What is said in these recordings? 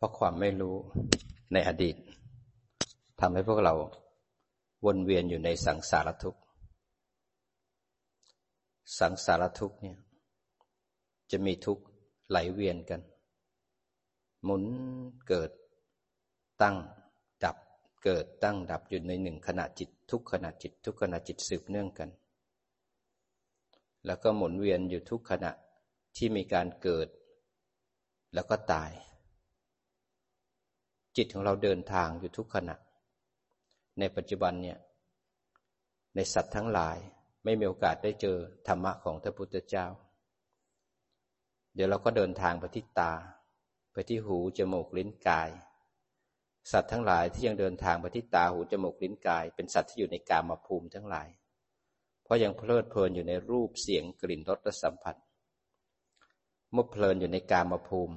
เพราะความไม่รู้ในอดีตทำให้พวกเราวนเวียนอยู่ในสังสารทุกข์สังสารทุกข์เนี่ย จะมีทุกข์ไหลเวียนกัน หมุนเกิดตั้งดับเกิดตั้งดับอยู่ในหนึ่งขณะจิต ทุกขณะจิต ทุกขณะจิตสืบเนื่องกัน แล้วก็หมุนเวียนอยู่ทุกขณะที่มีการเกิด แล้วก็ตาย จิตของเราเดินทางอยู่ทุกขณะ ในปัจจุบันเนี่ย ในสัตว์ทั้งหลายไม่มีโอกาสได้เจอธรรมะของพระพุทธเจ้า เดี๋ยวเราก็เดินทางไปที่ตา ไปที่หูจมูกลิ้นกาย สัตว์ทั้งหลายที่ยังเดินทางไปที่ตาหูจมูกลิ้นกาย เป็นสัตว์ที่อยู่ในกามภูมิทั้งหลาย เพราะยังเพลิดเพลินอยู่ในรูปเสียงกลิ่นรสและสัมผัส เมื่อเพลินอยู่ในกามภูมิ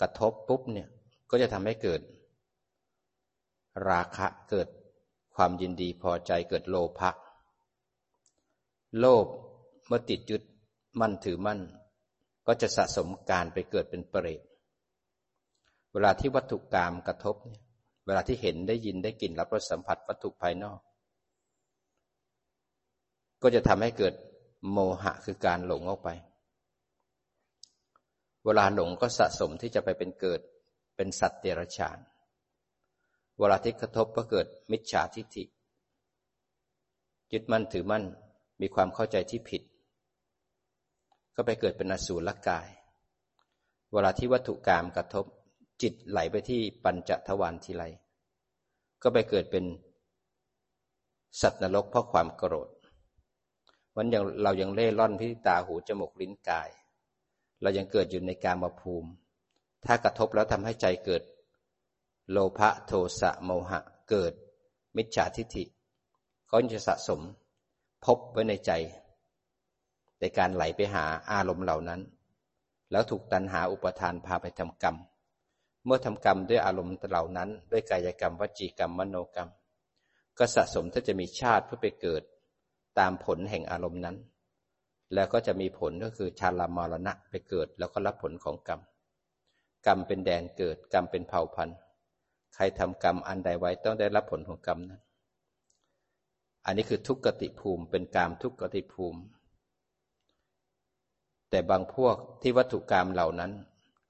กระทบปุ๊บเนี่ย ก็จะทำให้เกิด ราคะเกิดความยินดีพอใจเกิดโลภะโลภเมื่อติดยึดมั่นถือมั่น ก็จะสะสมการไปเกิดเป็นเปรตเวลาที่วัตถุกรรมกระทบเนี่ยเวลาที่เห็นได้ยินได้กลิ่นรับรสสัมผัสวัตถุภายนอก ก็จะทำให้เกิดโมหะคือการหลงออกไป เวลาหลงก็สะสมที่จะไปเป็นเกิด เป็นสัตว์เดรัจฉาน เวลาที่กระทบก็เกิดมิจฉาทิฏฐิ ยึดมั่นถือมั่นมีความเข้าใจที่ผิด ก็ไปเกิดเป็นอสูรกาย เวลาที่วัตถุกรรมกระทบจิตไหลไปที่ปัญจทวารทีไร ก็ไปเกิดเป็นสัตว์นรกเพราะความโกรธวันยังเรายังเล่ร่อนพิตาหูจมูกลิ้นกาย เรายังเกิดอยู่ในกามภูมิ ถ้ากระทบแล้วทำให้ใจเกิด โลภะโทสะโมหะเกิด มิจฉาทิฏฐิก็จะสะสม พบไว้ในใจ ในการไหลไปหาอารมณ์เหล่านั้น แล้วถูกตันหาอุปทานพาไปทำกรรม เมื่อทำกรรมด้วยอารมณ์เหล่านั้น ด้วยกายกรรมวจีกรรมมโนกรรม ก็สะสมถ้าจะมีชาติเพื่อไปเกิดตามผลแห่งอารมณ์นั้น แล้วก็จะมีผลก็คือชาลามรณะไปเกิด แล้วก็รับผลของกรรม กรรมเป็นแดนเกิด กรรมเป็นเผ่าพันธุ์ ใครทำกรรมอันใดไว้ต้องได้รับผลของกรรมนั้น อันนี้คือทุกขติภูมิเป็นกรรมทุกขติภูมิ แต่บางพวกที่วัตถุกรรมเหล่านั้น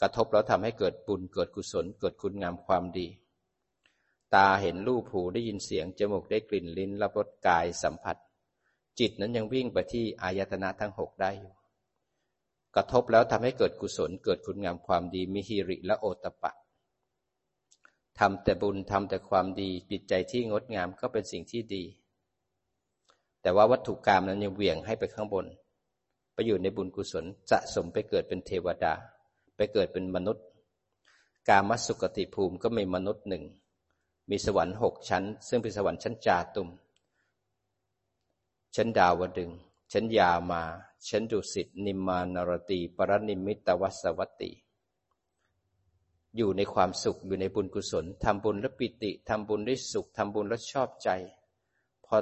กระทบแล้วทำให้เกิดบุญเกิดกุศล เกิดคุณงามความดี ตาเห็นรูปหูได้ยินเสียงจมูกได้กลิ่นลิ้นรับรสกายสัมผัส จิตนั้นยังวิ่งไปที่อายตนะทั้งหกได้อยู่ กระทบแล้วทำให้เกิดกุศล เกิดคุณงามความดีมีฮิริและโอตปะทำแต่บุญทำแต่ความดีจิตใจที่งดงามก็เป็นสิ่งที่ดี แต่ว่าวัตถุกรรมนั้นยังเหวี่ยงให้ไปข้างบน ไปอยู่ในบุญกุศลสะสมไปเกิดเป็นเทวดา ไปเกิดเป็นมนุษย์ กามัสุกติภูมิก็มีมนุษย์หนึ่ง มีสวรรค์หกชั้น ซึ่งเป็นสวรรค์ชั้นจาตุม ชั้นดาวดึง ชั้นยามาชั้นดุสิตนิมมานรตี ปรนิมิตวัสวัตติอยู่ในความสุขอยู่ในบุญกุศลทำบุญแล้วปิติทำบุญด้วยสุขทำบุญแล้วชอบใจ พอ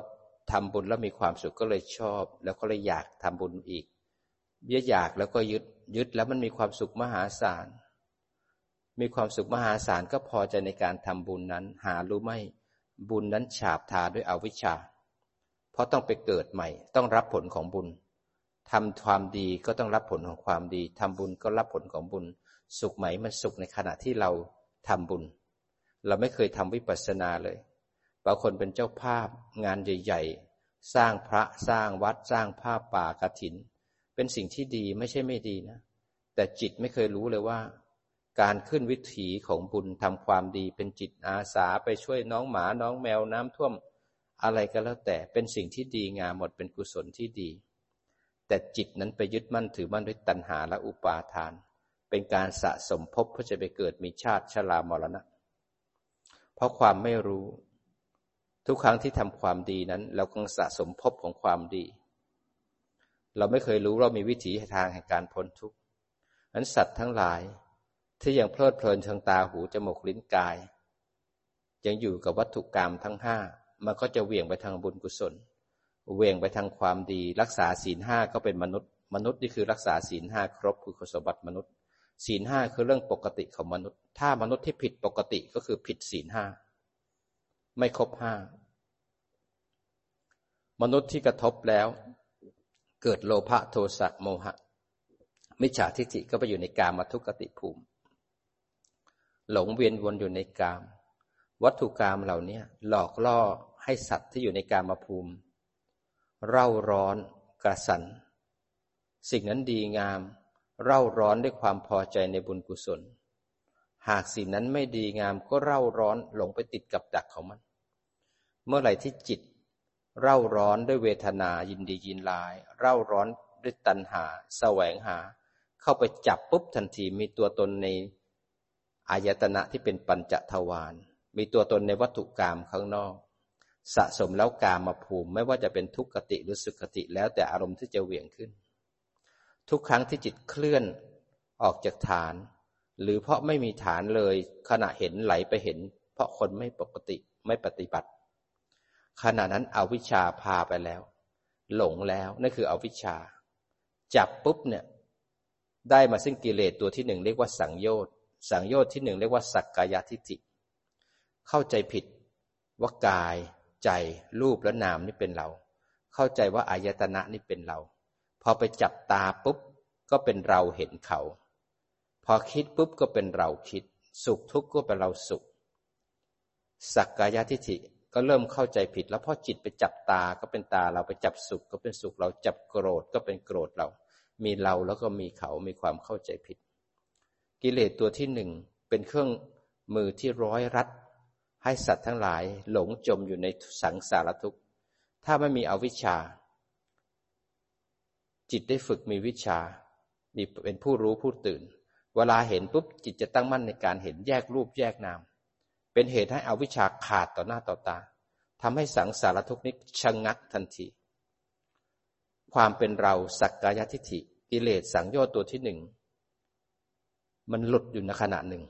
ทำบุญแล้วมีความสุขก็เลยชอบ แล้วก็เลยอยากทำบุญอีกเบี้ยอยากแล้วก็ยึดยึดแล้วมันมีความสุขมหาศาล มีความสุขมหาศาลก็พอใจในการทำบุญนั้น หารู้ไหมบุญนั้นฉาบทาด้วยอวิชชา เพราะต้องไปเกิดใหม่ ต้องรับผลของบุญทำความดีก็ต้องรับผลของความดีทำบุญก็รับผลของบุญ สุขไหมมันสุขในขณะที่เราทำบุญ เราไม่เคยทำวิปัสสนาเลยบางคนเป็นเจ้าภาพงานใหญ่ ๆ สร้างพระสร้างวัดสร้างภาพป่ากระถิน เป็นสิ่งที่ดีไม่ใช่ไม่ดีนะ แต่จิตไม่เคยรู้เลยว่า การขึ้นวิถีของบุญทำความดีเป็นจิตอาสาไปช่วยน้องหมาน้องแมวน้ำท่วม อะไรก็แล้วแต่เป็นสิ่งที่ดีงามหมดเป็นกุศลที่ดี แต่จิตนั้นไปยึดมั่นถือมั่นด้วยตัณหาและอุปาทาน เป็นการสะสมภพเพื่อจะไปเกิดมีชาติชรามรณะ เพราะความไม่รู้ ทุกครั้งที่ทำความดีนั้น เราก็สะสมภพของความดี เราไม่เคยรู้เรามีวิถีทางแห่งการพ้นทุกข์นั้นสัตว์ทั้งหลายที่ยังเพลิดเพลินทางตาหูจมูกลิ้นกาย ยังอยู่กับวัตถุกรรมทั้งห้า มันก็จะเวี่ยงไปทางบุญกุศลเวี่ยงไปทางความดี รักษาศีลห้าก็เป็นมนุษย์ มนุษย์นี่คือรักษาศีลห้าครบคือคุณสมบัติมนุษย์ ศีลห้าคือเรื่องปกติของมนุษย์ ถ้ามนุษย์ที่ผิดปกติก็คือผิดศีลห้าไม่ครบห้ามนุษย์ที่กระทบแล้ว เกิดโลภะโทสะโมหะ มิจฉาทิฏฐิก็ไปอยู่ในกามทุกติภูมิ หลงเวียนวนอยู่ในกาม วัตถุกรรมเหล่านี้หลอกล่อ ให้สัตว์ที่อยู่ในกามาภูมิ เร่าร้อนกระสัน สิ่งนั้นดีงาม เร่าร้อนด้วยความพอใจในบุญกุศล หากสิ่งนั้นไม่ดีงามก็เร่าร้อนหลงไปติดกับดักของมัน เมื่อไหร่ที่จิต เร่าร้อนด้วยเวทนายินดียินลาย เร่าร้อนด้วยตัณหา แสวงหา เข้าไปจับปุ๊บทันทีมีตัวตนในอายตนะที่เป็นปัญจทวารมีตัวตนในวัตถุกรรมข้างนอก สะสมแล้วกามาภูมิ ไม่ว่าจะเป็นทุกขติหรือสุขติแล้วแต่อารมณ์ที่จะเหวี่ยงขึ้น ทุกครั้งที่จิตเคลื่อนออกจากฐาน หรือเพราะไม่มีฐานเลยขณะเห็นไหลไปเห็น เพราะคนไม่ปกติไม่ปฏิบัติ ขณะนั้นอวิชชาพาไปแล้ว หลงแล้วนั่นคืออวิชชา จับปุ๊บเนี่ยได้มาซึ่งกิเลสตัวที่หนึ่งเรียกว่าสังโยชน์สังโยชน์ที่หนึ่งเรียกว่าสักกายทิฏฐิเข้าใจผิดว่ากาย ใจรูปและนามนี่เป็นเรา เข้าใจว่าอายตนะนี่เป็นเรา พอไปจับตาปุ๊บก็เป็นเราเห็นเขา พอคิดปุ๊บก็เป็นเราคิด สุขทุกข์ก็เป็นเราสุข สักกายทิฏฐิก็เริ่มเข้าใจผิด แล้วพอจิตไปจับตาก็เป็นตาเราไปจับสุขก็เป็นสุขเราจับโกรธก็เป็นโกรธเรา มีเราแล้วก็มีเขามีความเข้าใจผิด กิเลสตัวที่หนึ่งเป็นเครื่องมือที่ร้อยรัด ให้สัตว์ทั้งหลายหลงจมอยู่ในสังสารทุกข์ ถ้าไม่มีอวิชชา จิตได้ฝึกมีวิชามีเป็นผู้รู้ผู้ตื่น เวลาเห็นปุ๊บจิตจะตั้งมั่นในการเห็นแยกรูปแยกนาม เป็นเหตุให้อวิชชาขาดต่อหน้าต่อตาทำให้สังสารทุกข์นี้ชะงงักทันที ความเป็นเราสักกายทิฏฐิกิเลสสังโยชน์ตัวที่หนึ่ง มันหลุดอยู่ในขณะหนึ่ง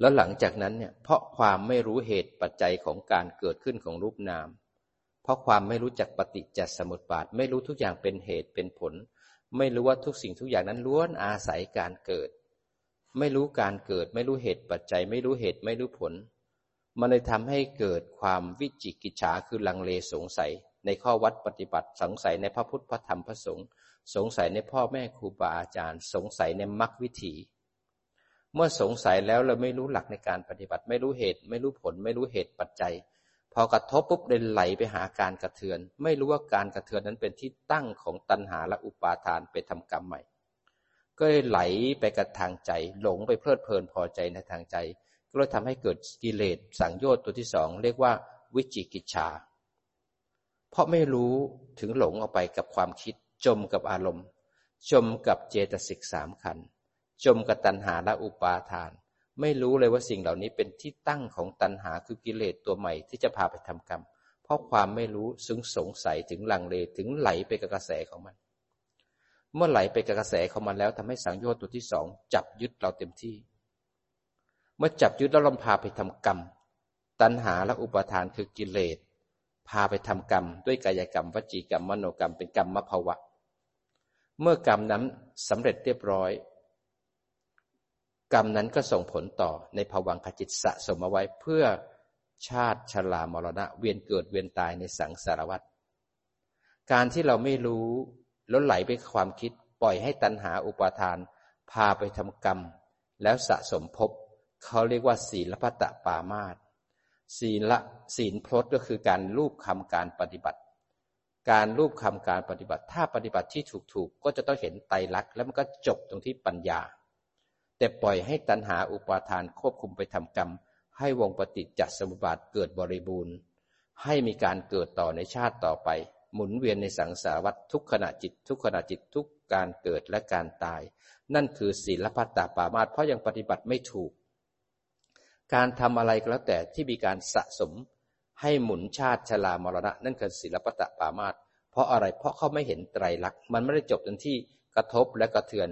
แล้วหลังจากนั้นเนี่ย เพราะความไม่รู้เหตุปัจจัยของการเกิดขึ้นของรูปนาม เพราะความไม่รู้จักปฏิจจสมุปบาท ไม่รู้ทุกอย่างเป็นเหตุเป็นผล ไม่รู้ว่าทุกสิ่งทุกอย่างนั้นล้วนอาศัยการเกิด ไม่รู้การเกิด ไม่รู้เหตุปัจจัย ไม่รู้เหตุไม่รู้ผล มันเลยทำให้เกิดความวิจิกิจฉาคือลังเลสงสัย ในข้อวัดปฏิบัติสงสัยในพระพุทธพระธรรมพระสงฆ์สงสัยในพ่อแม่ครูบาอาจารย์ สงสัยในมรรควิถี เมื่อสงสัยแล้วเราไม่รู้หลักในการปฏิบัติ ไม่รู้เหตุ ไม่รู้ผล ไม่รู้เหตุปัจจัย พอกระทบปุ๊บเดินไหลไปหาการกระเทือน ไม่รู้ว่าการกระเทือนนั้นเป็นที่ตั้งของตัณหาและอุปาทานไปทำกรรมใหม่ ก็เลยไหลไปกับทางใจ หลงไปเพลิดเพลินพอใจในทางใจ ก็เลยทำให้เกิดกิเลสสังโยชน์ตัวที่สองเรียกว่าวิจิกิจชา เพราะไม่รู้ถึงหลงออกไปกับความคิดจมกับอารมณ์ จมกับเจตสิกสามขัน จมกับตัณหาและอุปาทาน ไม่รู้เลยว่าสิ่งเหล่านี้เป็นที่ตั้งของตัณหาคือกิเลสตัวใหม่ที่จะพาไปทำกรรม เพราะความไม่รู้ซึ่งสงสัยถึงลังเลถึงไหลไปกับกระแสของมัน เมื่อไหลไปกับกระแสของมันแล้วทำให้สังโยชน์ตัวที่สองจับยึดเราเต็มที่ เมื่อจับยึดแล้วลำพาไปทำกรรม ตัณหาและอุปาทานคือกิเลสพาไปทำกรรม ด้วยกายกรรมวจีกรรมมโนกรรมเป็นกรรมมภาวะ เมื่อกรรมนั้นสำเร็จเรียบร้อย กรรมนั้นก็ส่งผลต่อในภวังขจิตสะสมเอาไว้เพื่อชาติชรามรณะ เวียนเกิดเวียนตายในสังสารวัฏการที่เราไม่รู้ล้วไหลไปความคิดปล่อยให้ตัณหาอุปาทาน พาไปทำกรรม แล้วสะสมภพเขาเรียกว่า ศีลพัตะปามาตศีละศีลพลดก็คือการรูปคำการปฏิบัติ การรูปคำการปฏิบัติ ถ้าปฏิบัติที่ถูกๆก็จะต้องเห็นไตรลักษณ์แล้วมันก็จบตรงที่ปัญญา แต่ปล่อยให้ตัณหาอุปาทานควบคุมไปทำกรรม ให้วงปฏิจจสมุปบาทเกิดบริบูรณ์ ให้มีการเกิดต่อในชาติต่อไป หมุนเวียนในสังสารวัฏทุกขณะจิต ทุกขณะจิตทุกการเกิดและการตาย นั่นคือศีลพัตตาปามาตเพราะยังปฏิบัติไม่ถูก การทำอะไรก็แล้วแต่ที่มีการสะสม ให้หมุนชาติชลามรณะ นั่นคือศีลพัตตาปามาตเพราะอะไรเพราะเขาไม่เห็นไตรลักษณ์มันไม่ได้จบที่กระทบและกระเทือน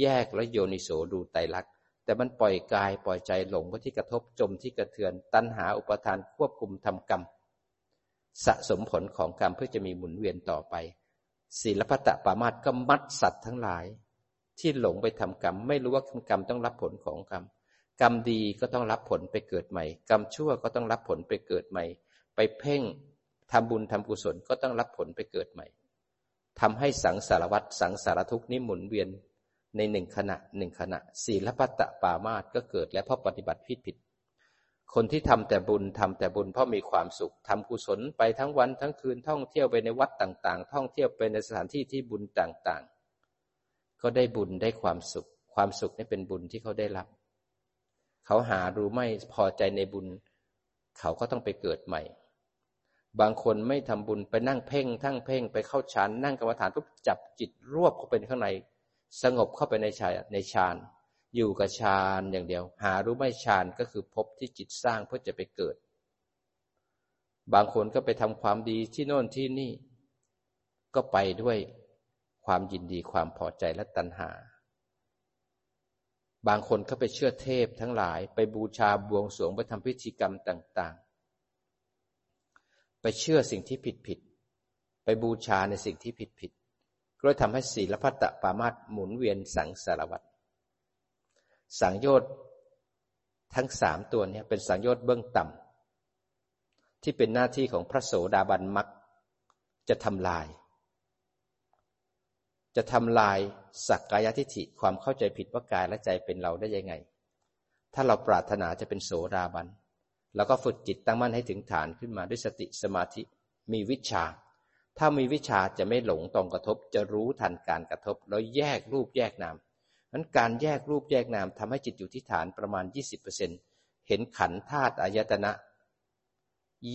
แยกและโยนิโสดูไตรลักษณ์แต่มันปล่อยกายปล่อยใจหลงไปที่กระทบจมที่กระเทือน ตัณหาอุปทานควบคุมทำกรรม สะสมผลของกรรมเพื่อจะมีหมุนเวียนต่อไปศีลพัตตปามาตก็มัดสัตว์ทั้งหลาย ที่หลงไปทำกรรม ไม่รู้ว่ากรรมต้องรับผลของกรรม กรรมดีก็ต้องรับผลไปเกิดใหม่ กรรมชั่วก็ต้องรับผลไปเกิดใหม่ ไปเพ่งทำบุญทำกุศลก็ต้องรับผลไปเกิดใหม่ทำให้สังสารวัตรสังสารทุกข์นี้หมุนเวียน ในหนึ่งขณะหนึ่งขณะศีลปัตตปามาตก็เกิดและเพราะปฏิบัติผิดผิด คนที่ทำแต่บุญทำแต่บุญเพราะมีความสุขทำกุศลไปทั้งวันทั้งคืนท่องเที่ยวไปในวัดต่างๆ ท่องเที่ยวไปในสถานที่ที่บุญต่างๆ ก็ได้บุญได้ความสุข ความสุขนี่เป็นบุญที่เขาได้รับ เขาหารู้ไม่พอใจในบุญ เขาก็ต้องไปเกิดใหม่ บางคนไม่ทำบุญไปนั่งเพ่ง ทั้งเพ่งไปเข้าฌานนั่งกรรมฐานปุ๊บจับจิตรวบเข้าไปข้างใน สงบเข้าไปในฌานในฌานอยู่กับฌานอย่างเดียว หารู้ไม่ฌานก็คือพบที่จิตสร้างเพื่อจะไปเกิด บางคนก็ไปทำความดีที่โน่นที่นี่ ก็ไปด้วยความยินดีความพอใจและตัณหา บางคนก็ไปเชื่อเทพทั้งหลายไปบูชาบวงสรวงไปทำพิธีกรรมต่าง ๆ ไปเชื่อสิ่งที่ผิดผิดไปบูชาในสิ่งที่ผิดผิด ก็เลยทำให้ศีลพัตตปามาตหมุนเวียนสังสารวัตรสังโยชน์ทั้งสามตัวนี้เป็นสังโยชน์เบื้องต่ำที่เป็นหน้าที่ของพระโสดาบันมักจะทำลาย จะทำลายสักกายทิฏฐิความเข้าใจผิดว่ากายและใจเป็นเราได้ยังไง ถ้าเราปรารถนาจะเป็นโสดาบันเราก็ฝึกจิตตั้งมั่นให้ถึงฐานขึ้นมาด้วยสติสมาธิมีวิชา ถ้ามีวิชาจะไม่หลงตรงกระทบ จะรู้ทันการกระทบ แล้วแยกรูปแยกนามนั้นการแยกรูปแยกนามทำให้จิตอยู่ที่ฐานประมาณ 20%เห็นขันธาตุอายตนะ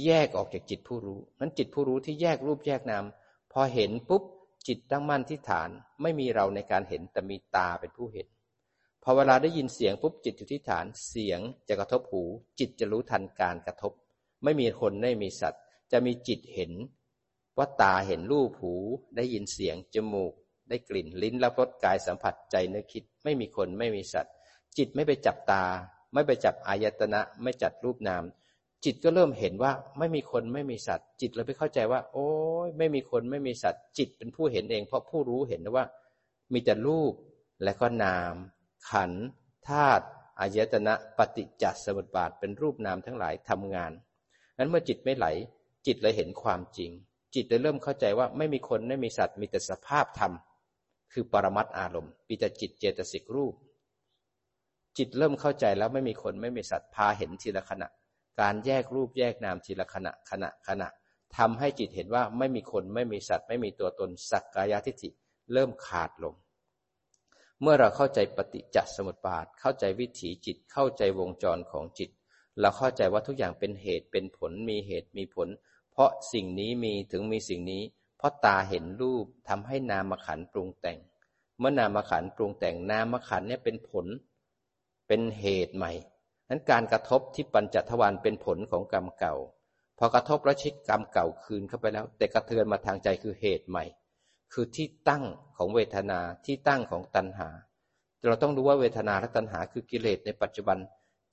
แยกออกจากจิตผู้รู้ นั้นจิตผู้รู้ที่แยกรูปแยกนามพอเห็นปุ๊บจิตตั้งมั่นที่ฐานไม่มีเราในการเห็นแต่มีตาเป็นผู้เห็นพอเวลาได้ยินเสียงปุ๊บจิตอยู่ที่ฐานเสียงจะกระทบหู จิตจะรู้ทันการกระทบ ไม่มีคนไม่มีสัตว์ จะมีจิตเห็น ว่าตาเห็นรูปหูได้ยินเสียงจมูก ได้กลิ่นลิ้นรับรสกายสัมผัสใจนึกคิด ไม่มีคนไม่มีสัตว์ จิตไม่ไปจับตา ไม่ไปจับอายตนะ ไม่จัดรูปนาม จิตก็เริ่มเห็นว่าไม่มีคนไม่มีสัตว์ จิตเลยไปเข้าใจว่า โอ้ยไม่มีคนไม่มีสัตว์ จิตเป็นผู้เห็นเอง เพราะผู้รู้เห็นว่า มีแต่รูปและก็นาม ขันธาตุอายตนะปฏิจจสมุปบาทเป็นรูปนามทั้งหลายทำงานนั้นเมื่อจิตไม่ไหล จิตเลยเห็นความจริง จิตจะเริ่มเข้าใจว่าไม่มีคนไม่มีสัตว์มีแต่สภาพธรรม คือปรมัตอารมณ์ปีแต่จิตเจตสิกรูป จิตเริ่มเข้าใจแล้วไม่มีคนไม่มีสัตว์พาเห็นทีละขณะ การแยกรูปแยกนามทีละขณะขณะขณะทำให้จิตเห็นว่าไม่มีคนไม่มีสัตว์ ไม่มีตัวตนสักกายทิฏฐิเริ่มขาดลง เมื่อเราเข้าใจปฏิจจสมุปบาท เข้าใจวิถีจิตเข้าใจวงจรของจิต เราเข้าใจว่าทุกอย่างเป็นเหตุเป็นผลมีเหตุมีผล เพราะสิ่งนี้มีถึงมีสิ่งนี้ เพราะตาเห็นรูปทำให้นามขันปรุงแต่ง เมื่อนามขันปรุงแต่งนามขันเนี่ยเป็นผล เป็นเหตุใหม่นั้นการกระทบที่ปัญจทวารเป็นผลของกรรมเก่า พอกระทบแล้วชิดกรรมเก่าคืนเข้าไปแล้ว แต่กระเทือนมาทางใจคือเหตุใหม่ คือที่ตั้งของเวทนาที่ตั้งของตัณหา เราต้องรู้ว่าเวทนาและตัณหาคือกิเลสในปัจจุบัน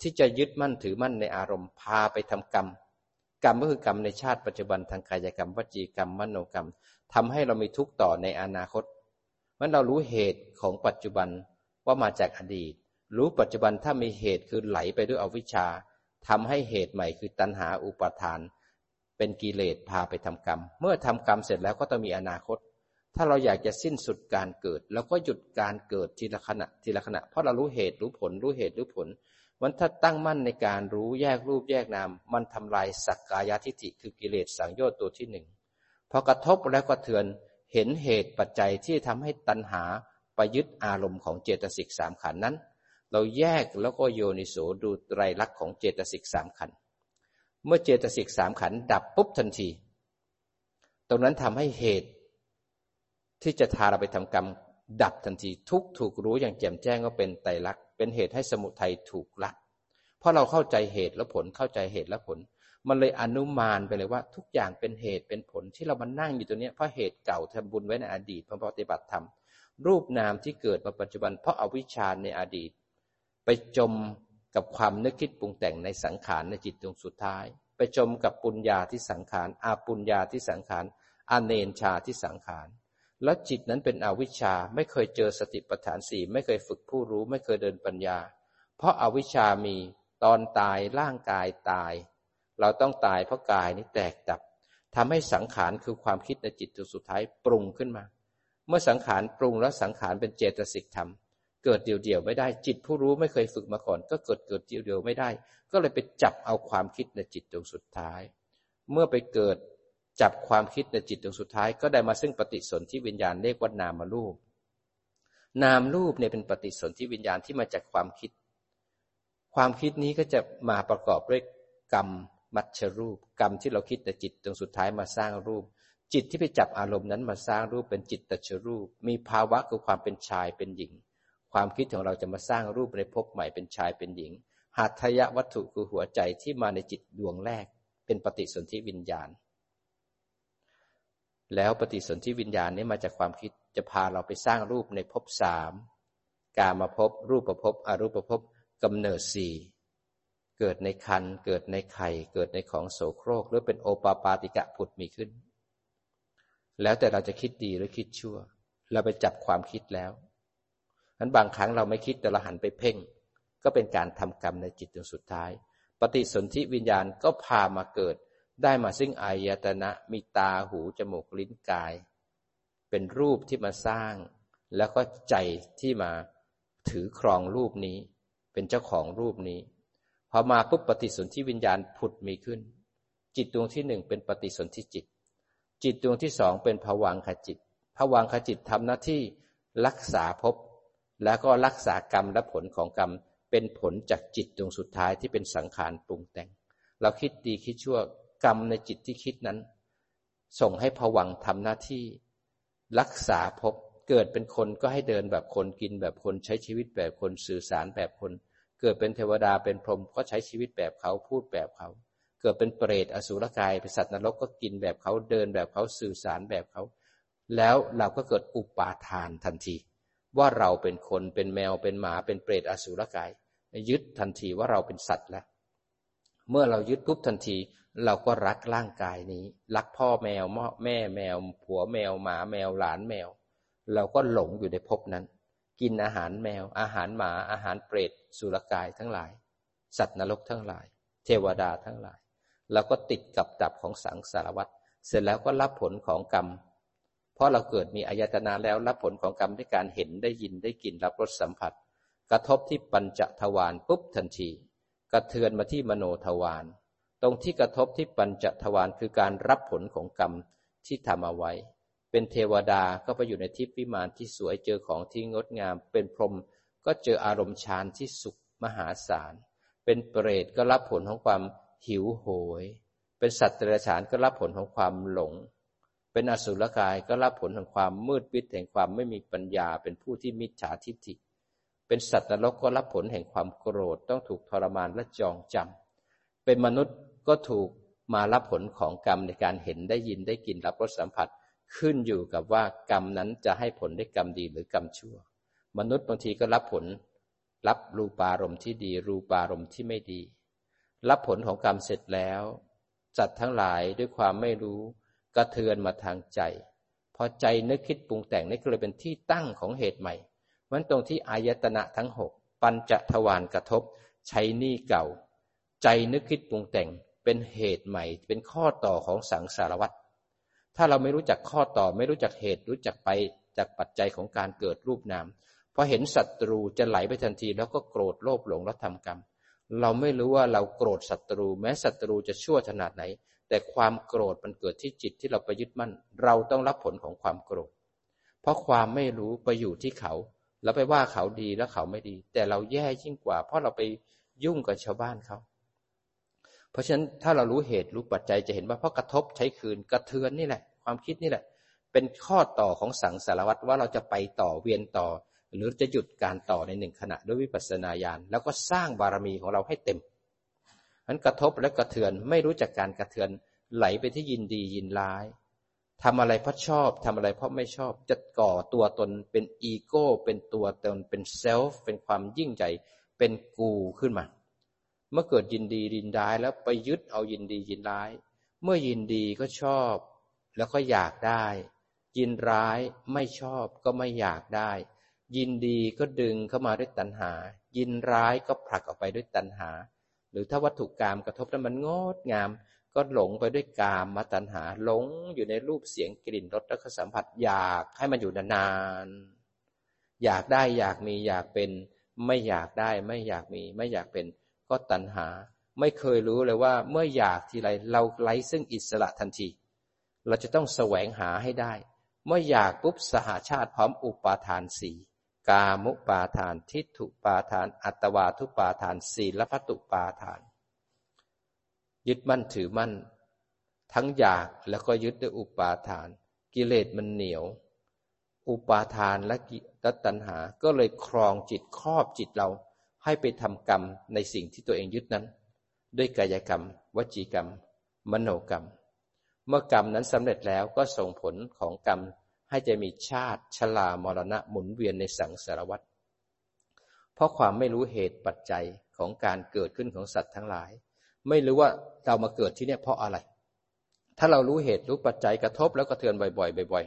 ที่จะยึดมั่นถือมั่นในอารมณ์พาไปทำกรรม กรรมก็คือกรรมในชาติปัจจุบันทางกายกรรมวจีกรรมมโนกรรมทำให้เรามีทุกข์ต่อในอนาคตเมื่อเรารู้เหตุของปัจจุบันว่ามาจากอดีต รู้ปัจจุบันถ้ามีเหตุคือไหลไปด้วยอวิชชาทำให้เหตุใหม่คือตัณหาอุปาทาน เป็นกิเลสพาไปทำกรรม เมื่อทำกรรมเสร็จแล้วก็ต้องมีอนาคต ถ้าเราอยากจะสิ้นสุดการเกิดเราก็หยุดการเกิดทีละขณะทีละขณะ เพราะเรารู้เหตุรู้ผลรู้เหตุรู้ผล มันถ้าตั้งมั่นในการรู้แยกรูปแยกนาม มันทำลายสักกายทิฏฐิคือกิเลสสังโยชน์ตัวที่หนึ่งพอกระทบแล้วก็เทือนเห็นเหตุปัจจัยที่ทำให้ตัณหาไปยึดอารมณ์ของเจตสิกสามขันนั้น เราแยกแล้วก็โยนิโสดูไตรลักษณ์ของเจตสิกสามขันเมื่อเจตสิกสามขันดับปุ๊บทันที ตรงนั้นทำให้เหตุ ที่จะทาเราไปทำกรรม ดับทันทีทุกถูกรู้อย่างแจ่มแจ้งก็เป็นไตรลักษณ์ เป็นเหตุให้สมุทัยถูกละเพราะเราเข้าใจเหตุและผลเข้าใจเหตุและผล มันเลยอนุมานไปเลยว่าทุกอย่างเป็นเหตุเป็นผลที่เรามานั่งอยู่ตัวนี้เพราะเหตุเก่าทำบุญไว้ในอดีตเพราะปฏิบัติธรรมรูปนามที่เกิดมาปัจจุบัน เพราะอาวิชชาในอดีต ไปจมกับความนึกคิดปรุงแต่งในสังขารในจิตดวงสุดท้าย ไปจมกับปุญญาที่สังขารอาปุญญาที่สังขารอาเนนชาที่สังขาร แล้วจิตนั้นเป็นอวิชชาไม่เคยเจอสติปัฏฐานสี่ไม่เคยฝึกผู้รู้ ไม่เคยเดินปัญญา เพราะอาวิชชามีตอนตายร่างกายตาย เราต้องตายเพราะกายนี้แตกดับทำให้สังขารคือความคิดในจิตตัวสุดท้ายปรุงขึ้นมา เมื่อสังขารปรุงแล้วสังขารเป็นเจตสิกธรรมเกิดเดี่ยวๆไม่ได้จิตผู้รู้ไม่เคยฝึกมาก่อน ก็เกิดเกิดเดี่ยวๆไม่ได้ ก็เลยไปจับเอาความคิดในจิตดวงสุดท้าย เมื่อไปเกิด จับความคิดในจิตดวงสุดท้ายก็ได้มาซึ่งปฏิสนธิวิญญาณเรียกว่านามรูป นามรูปเนี่ยเป็นปฏิสนธิวิญญาณที่มาจากความคิด ความคิดนี้ก็จะมาประกอบด้วยกรรมมัชรูป กรรมที่เราคิดแต่จิตดวงสุดท้ายมาสร้างรูป จิตที่ไปจับอารมณ์นั้นมาสร้างรูปเป็นจิตตชรูป มีภาวะคือความเป็นชายเป็นหญิง ความคิดของเราจะมาสร้างรูปในภพใหม่เป็นชายเป็นหญิงหัตถยวัตถุคือหัวใจที่มาในจิตดวงแรก เป็นปฏิสนธิวิญญาณ แล้วปฏิสนธิวิญญาณนี้มาจากความคิดจะพาเราไปสร้างรูปในภพสามกามาภพรูปประภพอรูปประภพกำเนิดสี่เกิดในคันเกิดในไข่ เกิดในของโสโครก หรือเป็นโอปาปาติกะผุดมีขึ้น แล้วแต่เราจะคิดดีหรือคิดชั่ว เราไปจับความคิดแล้วนั้นบางครั้งเราไม่คิดแต่เราหันไปเพ่ง ก็เป็นการทำกรรมในจิตจนสุดท้าย ปฏิสนธิวิญญาณก็พามาเกิด ได้มาซึ่งอายตนะมีตาหูจมูกลิ้นกาย เป็นรูปที่มาสร้าง แล้วก็ใจที่มาถือครองรูปนี้ เป็นเจ้าของรูปนี้พอมาปุ๊บปฏิสนธิวิญญาณผุดมีขึ้น จิตดวงที่หนึ่งเป็นปฏิสนธิจิต จิตดวงที่สองเป็นผวังขจิตผวังขจิตทำหน้าที่รักษาภพแล้วก็รักษากรรมและผลของกรรมเป็นผลจากจิตดวงสุดท้ายที่เป็นสังขารปรุงแต่ง เราคิดดีคิดชั่ว กรรมในจิตที่คิดนั้น ส่งให้ผวังทำหน้าที่ รักษาภพเกิดเป็นคนก็ให้เดินแบบคนกินแบบคนใช้ชีวิตแบบคนสื่อสารแบบคน เกิดเป็นเทวดาเป็นพรหมก็ใช้ชีวิตแบบเขาพูดแบบเขา เกิดเป็นเปรตอสุรกายเป็นสัตว์นรกก็กินแบบเขาเดินแบบเขาสื่อสารแบบเขา แล้วเราก็เกิดอุปาทานทันที ว่าเราเป็นคนเป็นแมวเป็นหมาเป็นเปรตอสุรกาย ยึดทันทีว่าเราเป็นสัตว์แล้วเมื่อเรายึดปุ๊บทันที เราก็รักร่างกายนี้ รักพ่อแมวแม่แมว ผัวแมวหมาแมวหลานแมว เราก็หลงอยู่ในภพนั้น กินอาหารแมว อาหารหมา อาหารเปรตสุรกายทั้งหลาย สัตว์นรกทั้งหลาย เทวดาทั้งหลาย เราก็ติดกับดับของสังสารวัฏเสร็จแล้วก็รับผลของกรรม เพราะเราเกิดมีอายตนะแล้วรับผลของกรรมด้วยการเห็นได้ยินได้กลิ่นรับรสสัมผัส กระทบที่ปัญจทวารปุ๊บทันที กระเทือนมาที่มโนทวาร ตรงที่กระทบที่ปัญจทวารคือการรับผลของกรรมที่ทำเอาไว้ เป็นเทวดาก็ไปอยู่ในทิพย์วิมานที่สวยเจอของที่งดงาม เป็นพรหมก็เจออารมณ์ฌานที่สุขมหาศาล เป็นเปรตก็รับผลของความหิวโหย เป็นสัตว์เดรัจฉานก็รับผลของความหลง เป็นอสุรกายก็รับผลของความมืดมิดแห่งความไม่มีปัญญา เป็นผู้ที่มิจฉาทิฏฐิ เป็นสัตว์นรกก็รับผลแห่งความโกรธต้องถูกทรมานและจองจำเป็นมนุษย์ ก็ถูกมารับผลของกรรมในการเห็นได้ยินได้กินรับรสสัมผัส ขึ้นอยู่กับว่ากรรมนั้นจะให้ผลได้กรรมดีหรือกรรมชั่ว มนุษย์บางทีก็รับผล รับรูปารมณ์ที่ดี รูปารมณ์ที่ไม่ดี รับผลของกรรมเสร็จแล้วจัดทั้งหลายด้วยความไม่รู้กระเทือนมาทางใจ พอใจนึกคิดปรุงแต่งนี่ก็เลยเป็นที่ตั้งของเหตุใหม่มันตรงที่อายตนะทั้งหกปัญจทวารกระทบ ใช้นี่เก่า ใจนึกคิดปรุงแต่ง เป็นเหตุใหม่ เป็นข้อต่อของสังสารวัฏถ้าเราไม่รู้จักข้อต่อไม่รู้จักเหตุ รู้จักไปจากปัจจัยของการเกิดรูปนามพอเห็นศัตรูจะไหลไปทันที แล้วก็โกรธโลภหลงและทำกรรม เราไม่รู้ว่าเราโกรธศัตรู แม้ศัตรูจะชั่วขนาดไหน แต่ความโกรธมันเกิดที่จิตที่เราไปยึดมั่น เราต้องรับผลของความโกรธ เพราะความไม่รู้ไปอยู่ที่เขา แล้วไปว่าเขาดีแล้วเขาไม่ดี แต่เราแย่ยิ่งกว่า เพราะเราไปยุ่งกับชาวบ้านเขา เพราะฉะนั้นถ้าเรารู้เหตุรู้ปัจจัยจะเห็นว่าเพราะกระทบใช้คืนกระเทือนนี่แหละ ความคิดนี่แหละ เป็นข้อต่อของสังสารวัตรว่าเราจะไปต่อเวียนต่อ หรือจะหยุดการต่อในหนึ่งขณะด้วยวิปัสสนาญาณแล้วก็สร้างบารมีของเราให้เต็มนั้นกระทบและกระเทือนไม่รู้จักการกระเทือนไหลไปที่ยินดียินร้ายทำอะไรเพราะชอบทำอะไรเพราะไม่ชอบจะก่อตัวตนเป็นอีโก้ เป็นตัวตนเป็นเซลฟ์เป็นความยิ่งใหญ่เป็นกูขึ้นมา เมื่อเกิดยินดียินร้ายแล้วไปยึดเอายินดียินร้าย เมื่อยินดีก็ชอบ แล้วก็อยากได้ ยินร้ายไม่ชอบก็ไม่อยากได้ ยินดีก็ดึงเข้ามาด้วยตัณหา ยินร้ายก็ผลักออกไปด้วยตัณหา หรือถ้าวัตถุกรรมกระทบแล้วมันงดงาม ก็หลงไปด้วยกามมาตัณหาหลงอยู่ในรูปเสียงกลิ่นรสและสัมผัสอยากให้มันอยู่นานๆอยากได้อยากมีอยากเป็น ไม่อยากได้ไม่อยากมีไม่อยากเป็น ก็ตัณหา ไม่เคยรู้เลยว่าเมื่ออยากทีไรเราไร้ซึ่งอิสระทันที เราจะต้องแสวงหาให้ได้ เมื่ออยากปุ๊บสหาชาติพร้อมอุปาทานสี่กามุปาทาน ทิฏฐุปาทาน อัตวาทุปาทานศีลพัตุปาทาน ยึดมั่นถือมั่น ทั้งอยากแล้วก็ยึดด้วยอุปาทาน กิเลสมันเหนียว อุปาทานและตัณหา ก็เลยครองจิตครอบจิตเรา ให้ไปทำกรรมในสิ่งที่ตัวเองยึดนั้น ด้วยกายกรรม วจีกรรม มโนกรรม เมื่อกรรมนั้นสำเร็จแล้วก็ส่งผลของกรรมให้จะมีชาติชลามรณะหมุนเวียนในสังสารวัฏเพราะความไม่รู้เหตุปัจจัยของการเกิดขึ้นของสัตว์ทั้งหลาย ไม่รู้ว่าเรามาเกิดที่นี่เพราะอะไร ถ้าเรารู้เหตุรู้ปัจจัยกระทบแล้วกระเทือนบ่อยๆบ่อย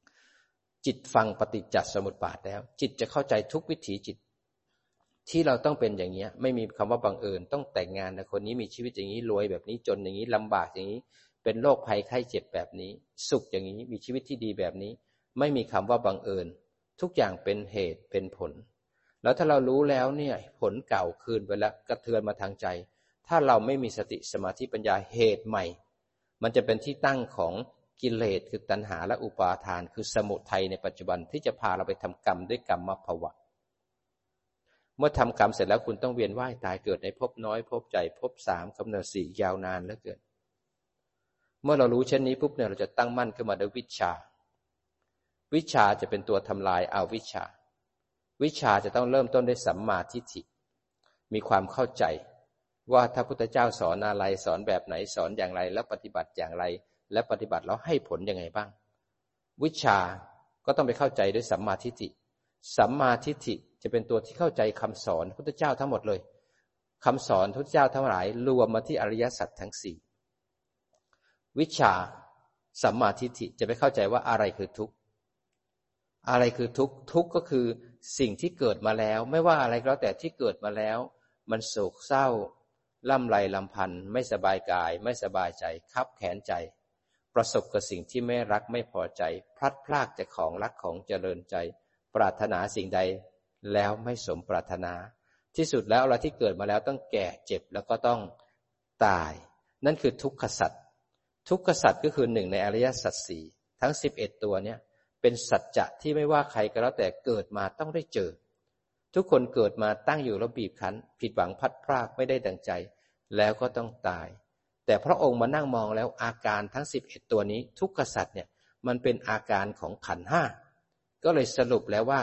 ๆจิตฟังปฏิจจสมุปบาทแล้ว จิตจะเข้าใจทุกวิถีจิต ที่เราต้องเป็นอย่างนี้ไม่มีคำว่าบังเอิญต้องแต่งงานนะคนนี้มีชีวิตอย่างนี้รวยแบบนี้จนอย่างนี้ลำบากอย่างนี้ เป็นโรคภัยไข้เจ็บแบบนี้ สุขอย่างนี้มีชีวิตที่ดีแบบนี้ ไม่มีคำว่าบังเอิญ ทุกอย่างเป็นเหตุเป็นผล แล้วถ้าเรารู้แล้วเนี่ยผลเก่าคืนไปแล้วกระเทือนมาทางใจ ถ้าเราไม่มีสติสมาธิปัญญาเหตุใหม่ มันจะเป็นที่ตั้งของกิเลสคือตัณหาและอุปาทาน คือสมุทัยในปัจจุบันที่จะพาเราไปทำกรรมด้วยกรรมมภวะ มื่อทำกรรมเสร็จแล้วคุณต้องเวียนว่ายตายเกิดในภพน้อยภพใจภพสามกำเนิดสี่ยาวนานแล้วเกิดเมื่อเรารู้เช่นนี้ปุ๊บเนี่ยเราจะตั้งมั่นขึ้นมาด้วยวิชา วิชาจะเป็นตัวทำลายอาวิชา วิชาจะต้องเริ่มต้นด้วยสัมมาทิฏฐิ มีความเข้าใจ ว่าถ้าพุทธเจ้าสอนอะไรสอนแบบไหนสอนอย่างไร แล้วปฏิบัติอย่างไร และปฏิบัติแล้วให้ผลยังไงบ้าง วิชาก็ต้องไปเข้าใจด้วยสัมมาทิฏฐิ สัมมาทิฏฐิ จะเป็นตัวที่เข้าใจคำสอนพุทธเจ้าทั้งหมดเลยคำสอนพุทธเจ้าทั้งหลาย รวมมาที่อริยสัจทั้งสี่วิชาสัมมาทิฏฐิจะไปเข้าใจว่าอะไรคือทุกข์อะไรคือทุกข์ทุกข์ก็คือสิ่งที่เกิดมาแล้ว ไม่ว่าอะไรก็แล้วแต่ที่เกิดมาแล้ว มันโศกเศร้าล่ำไรลำพันธ์ไม่สบายกาย ไม่สบายใจคับแขนใจ ประสบกับสิ่งที่ไม่รักไม่พอใจ พลัดพรากจากของรักของเจริญใจ ปรารถนาสิ่งใด แล้วไม่สมปรารถนา ที่สุดแล้วอะไรที่เกิดมาแล้วต้องแก่เจ็บแล้วก็ต้องตาย นั่นคือทุกขสัตว์ทุกขสัตว์ก็คือหนึ่งในอริยสัจสี่ทั้งสิบเอ็ดตัวเนี้ยเป็นสัจจะที่ไม่ว่าใครก็แล้วแต่เกิดมาต้องได้เจอ ทุกคนเกิดมาตั้งอยู่แล้วบีบคั้น ผิดหวังพัดพรากไม่ได้ดังใจ แล้วก็ต้องตาย แต่พระองค์มานั่งมองแล้วอาการทั้งสิบเอ็ดตัวนี้ ทุกขสัตว์เนี่ยมันเป็นอาการของขันห้าก็เลยสรุปแล้วว่า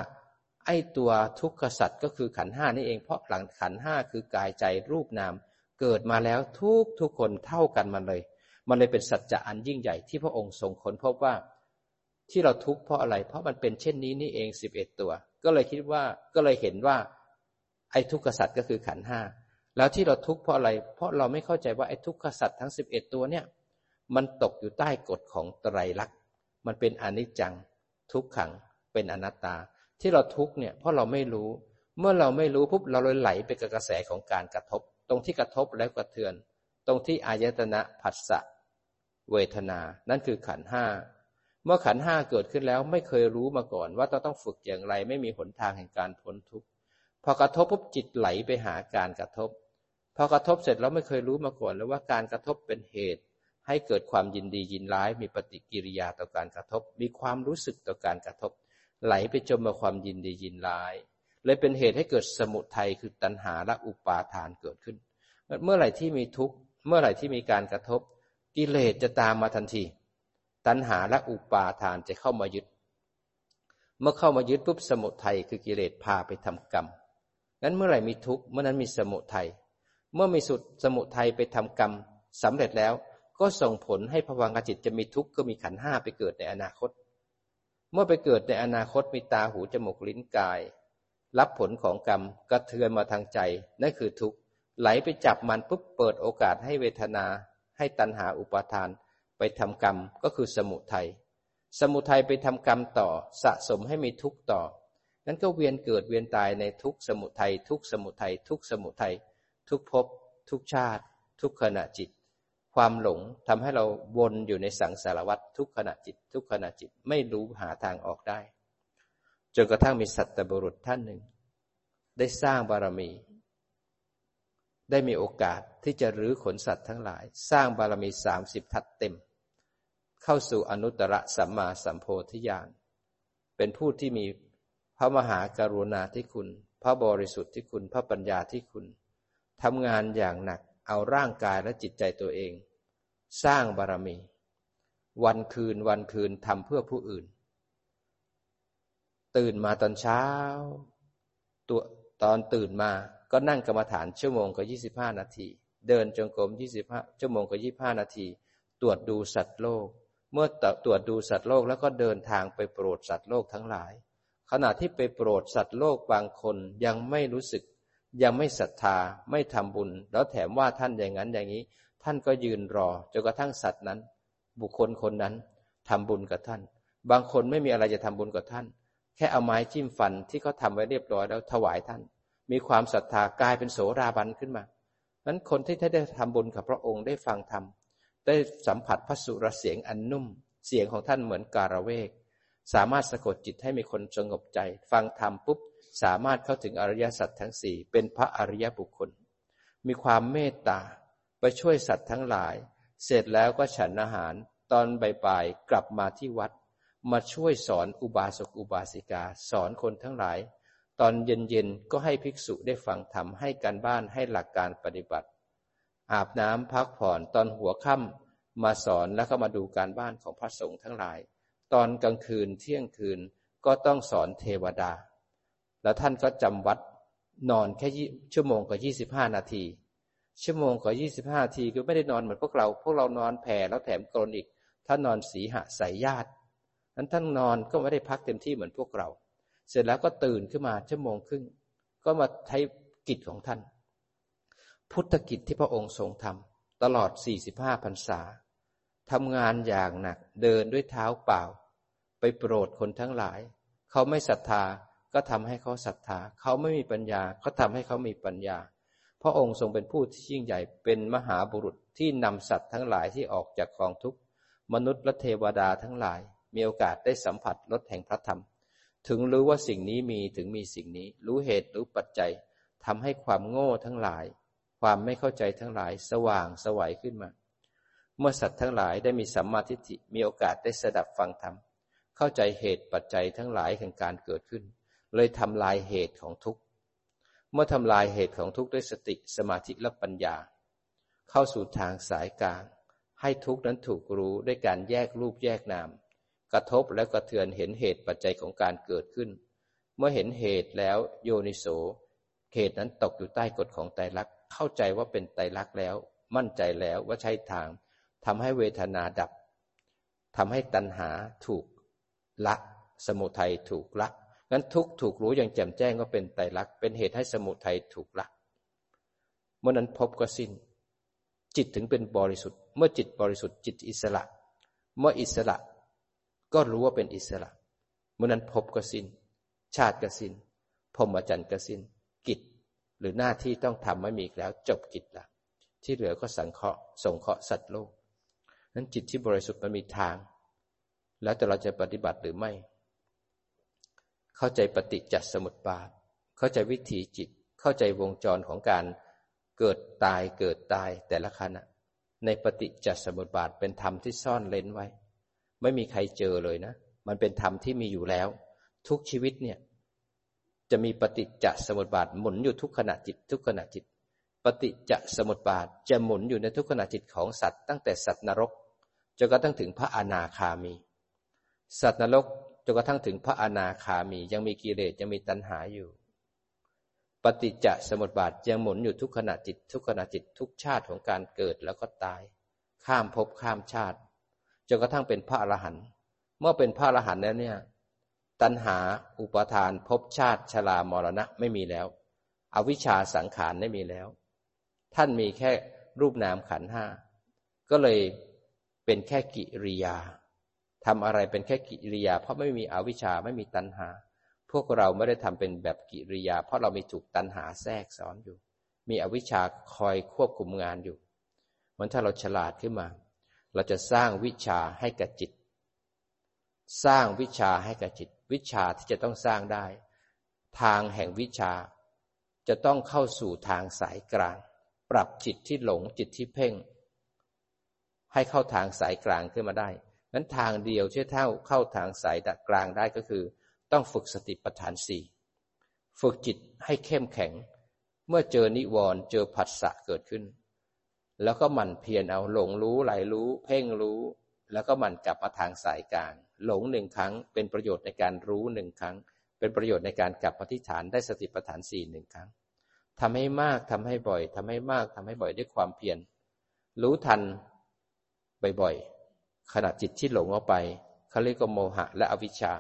ไอ้ตัวทุกขสัตว์ก็คือขันห้านี่เอง เพราะหลังขันห้าคือกายใจรูปนาม เกิดมาแล้วทุกทุกคนเท่ากันมันเลย มันเลยเป็นสัจจะอันยิ่งใหญ่ที่พระองค์ทรงค้นพบว่า ที่เราทุกข์เพราะอะไร เพราะมันเป็นเช่นนี้นี่เองสิบเอ็ดตัว ก็เลยคิดว่าก็เลยเห็นว่า ไอ้ทุกขสัตว์ก็คือขันห้าแล้วที่เราทุกข์เพราะอะไร เพราะเราไม่เข้าใจว่าไอ้ทุกขสัตว์ทั้งสิบเอ็ดตัวเนี่ย มันตกอยู่ใต้กฎของไตรลักษณ์ มันเป็นอนิจจัง ทุกขัง เป็นอนัตตา ที่เราทุกเนี่ยเพราะเราไม่รู้ เมื่อเราไม่รู้ปุ๊บเราเลยไหลไปกับกระแสของการกระทบ ตรงที่กระทบแล้วกระเทือน ตรงที่อายตนะผัสสะเวทนา นั่นคือขันห้าเมื่อขันห้าเกิดขึ้นแล้วไม่เคยรู้มาก่อน ว่าเราต้องฝึกอย่างไรไม่มีหนทางแห่งการพ้นทุกข์พอกระทบปุ๊บจิตไหลไปหาการกระทบ พอกระทบเสร็จแล้วไม่เคยรู้มาก่อนแล้วว่าการกระทบเป็นเหตุ ให้เกิดความยินดียินร้าย มีปฏิกิริยาต่อการกระทบ มีความรู้สึกต่อการกระทบ ไหลไปจมมาความยินดียินร้าย เลยเป็นเหตุให้เกิดสมุทัยคือตัณหาและอุปาทานเกิดขึ้น เมื่อไหร่ที่มีทุกข์เมื่อไหร่ที่มีการกระทบ กิเลสจะตามมาทันที ตัณหาและอุปาทานจะเข้ามายึด เมื่อเข้ามายึดปุ๊บสมุทัยคือกิเลสพาไปทำกรรมนั้นเมื่อไหร่มีทุกข์เมื่อนั้นมีสมุทัยเมื่อมีสุดสมุทัยไปทำกรรมสำเร็จแล้ว ก็ส่งผลให้ภวังคจิตจะมีทุกข์ก็มีขันห้าไปเกิดในอนาคต เมื่อไปเกิดในอนาคตมีตาหูจมูกลิ้นกาย รับผลของกรรมกระเทือนมาทางใจ นั่นคือทุกข์ไหลไปจับมันปุ๊บเปิดโอกาสให้เวทนา ให้ตัณหาอุปาทาน ไปทำกรรมก็คือสมุทัยสมุทัยไปทำกรรมต่อสะสมให้มีทุกข์ต่อ นั้นก็เวียนเกิดเวียนตายในทุกสมุทัยทุกสมุทัยทุกสมุทัยทุกภพทุกชาติ ทุกขณะจิต ความหลงทำให้เราวนอยู่ในสังสารวัฏทุกขณะจิต ทุกขณะจิตไม่รู้หาทางออกได้ จนกระทั่งมีสัตบุรุษท่านหนึ่ง ได้สร้างบารมี ได้มีโอกาสที่จะรื้อขนสัตว์ทั้งหลาย สร้างบารมีสามสิบทัศเต็ม เข้าสู่อนุตตรสัมมาสัมโพธิญาณเป็นผู้ที่มีพระมหากรุณาธิคุณ พระบริสุทธิ์ที่คุณ พระปัญญาที่คุณทำงานอย่างหนักเอาร่างกายและจิตใจตัวเอง สร้างบารมี วันคืนวันคืนทำเพื่อผู้อื่น ตื่นมาตอนเช้า ตัวตอนตื่นมาก็นั่งกรรมฐานชั่วโมงกับยี่สิบห้านาที เดินจงกรมยี่สิบห้าชั่วโมงกับยี่บห้านาที ตรวจดูสัตว์โลก เมื่อตรวจดูสัตว์โลกแล้วก็เดินทางไปโปรดสัตว์โลกทั้งหลาย ขณะที่ไปโปรดสัตว์โลกบางคนยังไม่รู้สึก ยังไม่ศรัทธาไม่ทำบุญ แล้วแถมว่าท่านอย่างนั้นอย่างนี้ ท่านก็ยืนรอจนกระทั่งสัตว์นั้น บุคคลคนนั้นทำบุญกับท่าน บางคนไม่มีอะไรจะทำบุญกับท่าน แค่เอาไม้จิ้มฟันที่เขาทาไว้เรียบร้อยแล้วถวายท่าน มีความศรัทธากลายเป็นโสราบันขึ้นมานั้นคนที่ได้ทำบุญกับพระองค์ได้ฟังธรรมได้สัมผัสพระสุรเสียงอันนุ่ม เสียงของท่านเหมือนการะเวก สามารถสะกดจิตให้มีคนสงบใจ ฟังธรรมปุ๊บสามารถเข้าถึงอริยสัจทั้งสี่เป็นพระอริยบุคคล มีความเมตตา ไปช่วยสัตว์ทั้งหลาย เสร็จแล้วก็ฉันอาหาร ตอนบ่ายๆกลับมาที่วัด มาช่วยสอนอุบาสกอุบาสิกา สอนคนทั้งหลาย ตอนเย็นๆก็ให้ภิกษุได้ฟังธรรมให้การบ้านให้หลักการปฏิบัติ อาบน้ำพักผ่อนตอนหัวค่ำมาสอนแล้วก็มาดูการบ้านของพระสงฆ์ทั้งหลาย ตอนกลางคืนเที่ยงคืนก็ต้องสอนเทวดา แล้วท่านก็จำวัดนอนแค่ชั่วโมงกับยี่สิบห้านาที ชั่วโมงกับยี่สิบห้าทีก็ไม่ได้นอนเหมือนพวกเรา พวกเรานอนแผ่แล้วแถมกรนอีกถ้านอนสีหะสายญาตินั้นท่านนอนก็ไม่ได้พักเต็มที่เหมือนพวกเรา เสร็จแล้วก็ตื่นขึ้นมาชั่วโมงครึ่ง ก็มาใช้กิจของท่าน พุทธกิจที่พระองค์ทรงทำตลอด 45พรรษาทำงานอย่างหนัก เดินด้วยเท้าเปล่า ไปโปรดคนทั้งหลาย เขาไม่ศรัทธาก็ทำให้เขาศรัทธา เขาไม่มีปัญญา ก็ทำให้เขามีปัญญา พระองค์ทรงเป็นผู้ที่ยิ่งใหญ่เป็นมหาบุรุษที่นำสัตว์ทั้งหลายที่ออกจากกองทุกข์มนุษย์และเทวดาทั้งหลาย มีโอกาสได้สัมผัสรสแห่งพระธรรม ถึงรู้ว่าสิ่งนี้มีถึงมีสิ่งนี้ รู้เหตุรู้ปัจจัยทำให้ความโง่ทั้งหลาย ความไม่เข้าใจทั้งหลายสว่างสวัยขึ้นมา เมื่อสัตว์ทั้งหลายได้มีสัมมาทิฏฐิมีโอกาสได้สดับฟังธรรมเข้าใจเหตุปัจจัยทั้งหลายแห่งการเกิดขึ้น เลยทำลายเหตุของทุกข์ เมื่อทำลายเหตุของทุกข์ด้วยสติสมาธิและปัญญา เข้าสู่ทางสายกลาง ให้ทุกข์นั้นถูกรู้ด้วยการแยกรูปแยกนาม กระทบและกระเทือนเห็นเหตุปัจจัยของการเกิดขึ้น เมื่อเห็นเหตุแล้วโยนิโสเหตุนั้นตกอยู่ใต้กฎของไตรลักษณ์เข้าใจว่าเป็นไตรลักษณ์แล้ว มั่นใจแล้วว่าใช่ทางทำให้เวทนาดับทำให้ตัณหาถูกละ สมุทัยถูกละ งั้นทุกถูกรู้อย่างแจ่มแจ้งว่าเป็นไตรลักษณ์เป็นเหตุให้สมุทัยถูกละเมื่อนั้นพบก็สิ้น จิตถึงเป็นบริสุทธิ์ เมื่อจิตบริสุทธิ์จิตอิสระ เมื่ออิสระ ก็รู้ว่าเป็นอิสระ เมื่อนั้นพบก็สิน้น ชาติก็สิน้นพรหมจรรย์ก็สิน้น กิจหรือหน้าที่ต้องทำไม่มีอีกแล้ว จบกิจละที่เหลือก็สังเคราะห์ส่งเคราะห์สัตว์โลกนั้นจิตที่บริสุทธิ์มันมีทาง แล้วแต่เราจะปฏิบัติหรือไม่ เข้าใจปฏิจจสมุปบาท เข้าใจวิถีจิต เข้าใจวงจรของการเกิดตายเกิดตายแต่ละขณะ ในปฏิจจสมุปบาทเป็นธรรมที่ซ่อนเล้นไว้ ไม่มีใครเจอเลยนะ มันเป็นธรรมที่มีอยู่แล้ว ทุกชีวิตเนี่ย จะมีปฏิจจสมุปบาทหมุนอยู่ทุกขณะจิต ทุกขณะจิต ปฏิจจสมุปบาทจะหมุนอยู่ในทุกขณะจิตของสัตว์ ตั้งแต่สัตว์นรกจนกระทั่งถึงพระอนาคามี สัตว์นรก นกระทั่งถึงพระอนาคามียังมีกิเลสยังมีตัณหาอยู่ ปฏิจจสมุปบาทยังหมุนอยู่ทุกขณะจิต ทุกขณะจิตทุกชาติของการเกิดแล้วก็ตาย ข้ามภพข้ามชาติจนกระทั่งเป็นพระอรหันต์เมื่อเป็นพระอรหันต์แล้วเนี่ย ตัณหาอุปทานภพชาติชรามรณะไม่มีแล้ว อวิชชาสังขารไม่มีแล้ว ท่านมีแค่รูปนามขันห้าก็เลยเป็นแค่กิริยา ทำอะไรเป็นแค่กิริยา เพราะไม่มีอวิชชาไม่มีตัณหา พวกเราไม่ได้ทำเป็นแบบกิริยา เพราะเรามีถูกตัณหาแทรกซ้อนอยู่ มีอวิชชาคอยควบคุมงานอยู่มันถ้าเราฉลาดขึ้นมา เราจะสร้างวิชาให้กับจิต สร้างวิชาให้กับจิต วิชาที่จะต้องสร้างได้ ทางแห่งวิชา จะต้องเข้าสู่ทางสายกลาง ปรับจิตที่หลงจิตที่เพ่ง ให้เข้าทางสายกลางขึ้นมาได้ นั้นทางเดียวที่เท่าเข้าทางสายกลางได้ก็คือ ต้องฝึกสติปัฏฐานสี่ฝึกจิตให้เข้มแข็ง เมื่อเจอนิวรณ์เจอผัสสะเกิดขึ้น แล้วก็หมั่นเพียรเอาหลงรู้ไหลรู้ เพ่งรู้ แล้วก็หมั่นกลับมาทางสายกลาง หลงหนึ่งครั้ง เป็นประโยชน์ในการรู้หนึ่งครั้ง เป็นประโยชน์ในการกลับมาที่ฐานได้สติปัฏฐานสี่หนึ่งครั้งทำให้มากทำให้บ่อยทำให้มากทำให้บ่อยด้วยความเพียรรู้ทันบ่อยๆ ขณะจิตที่หลงออกไปเขาเรียกว่าโมหะและอวิชชา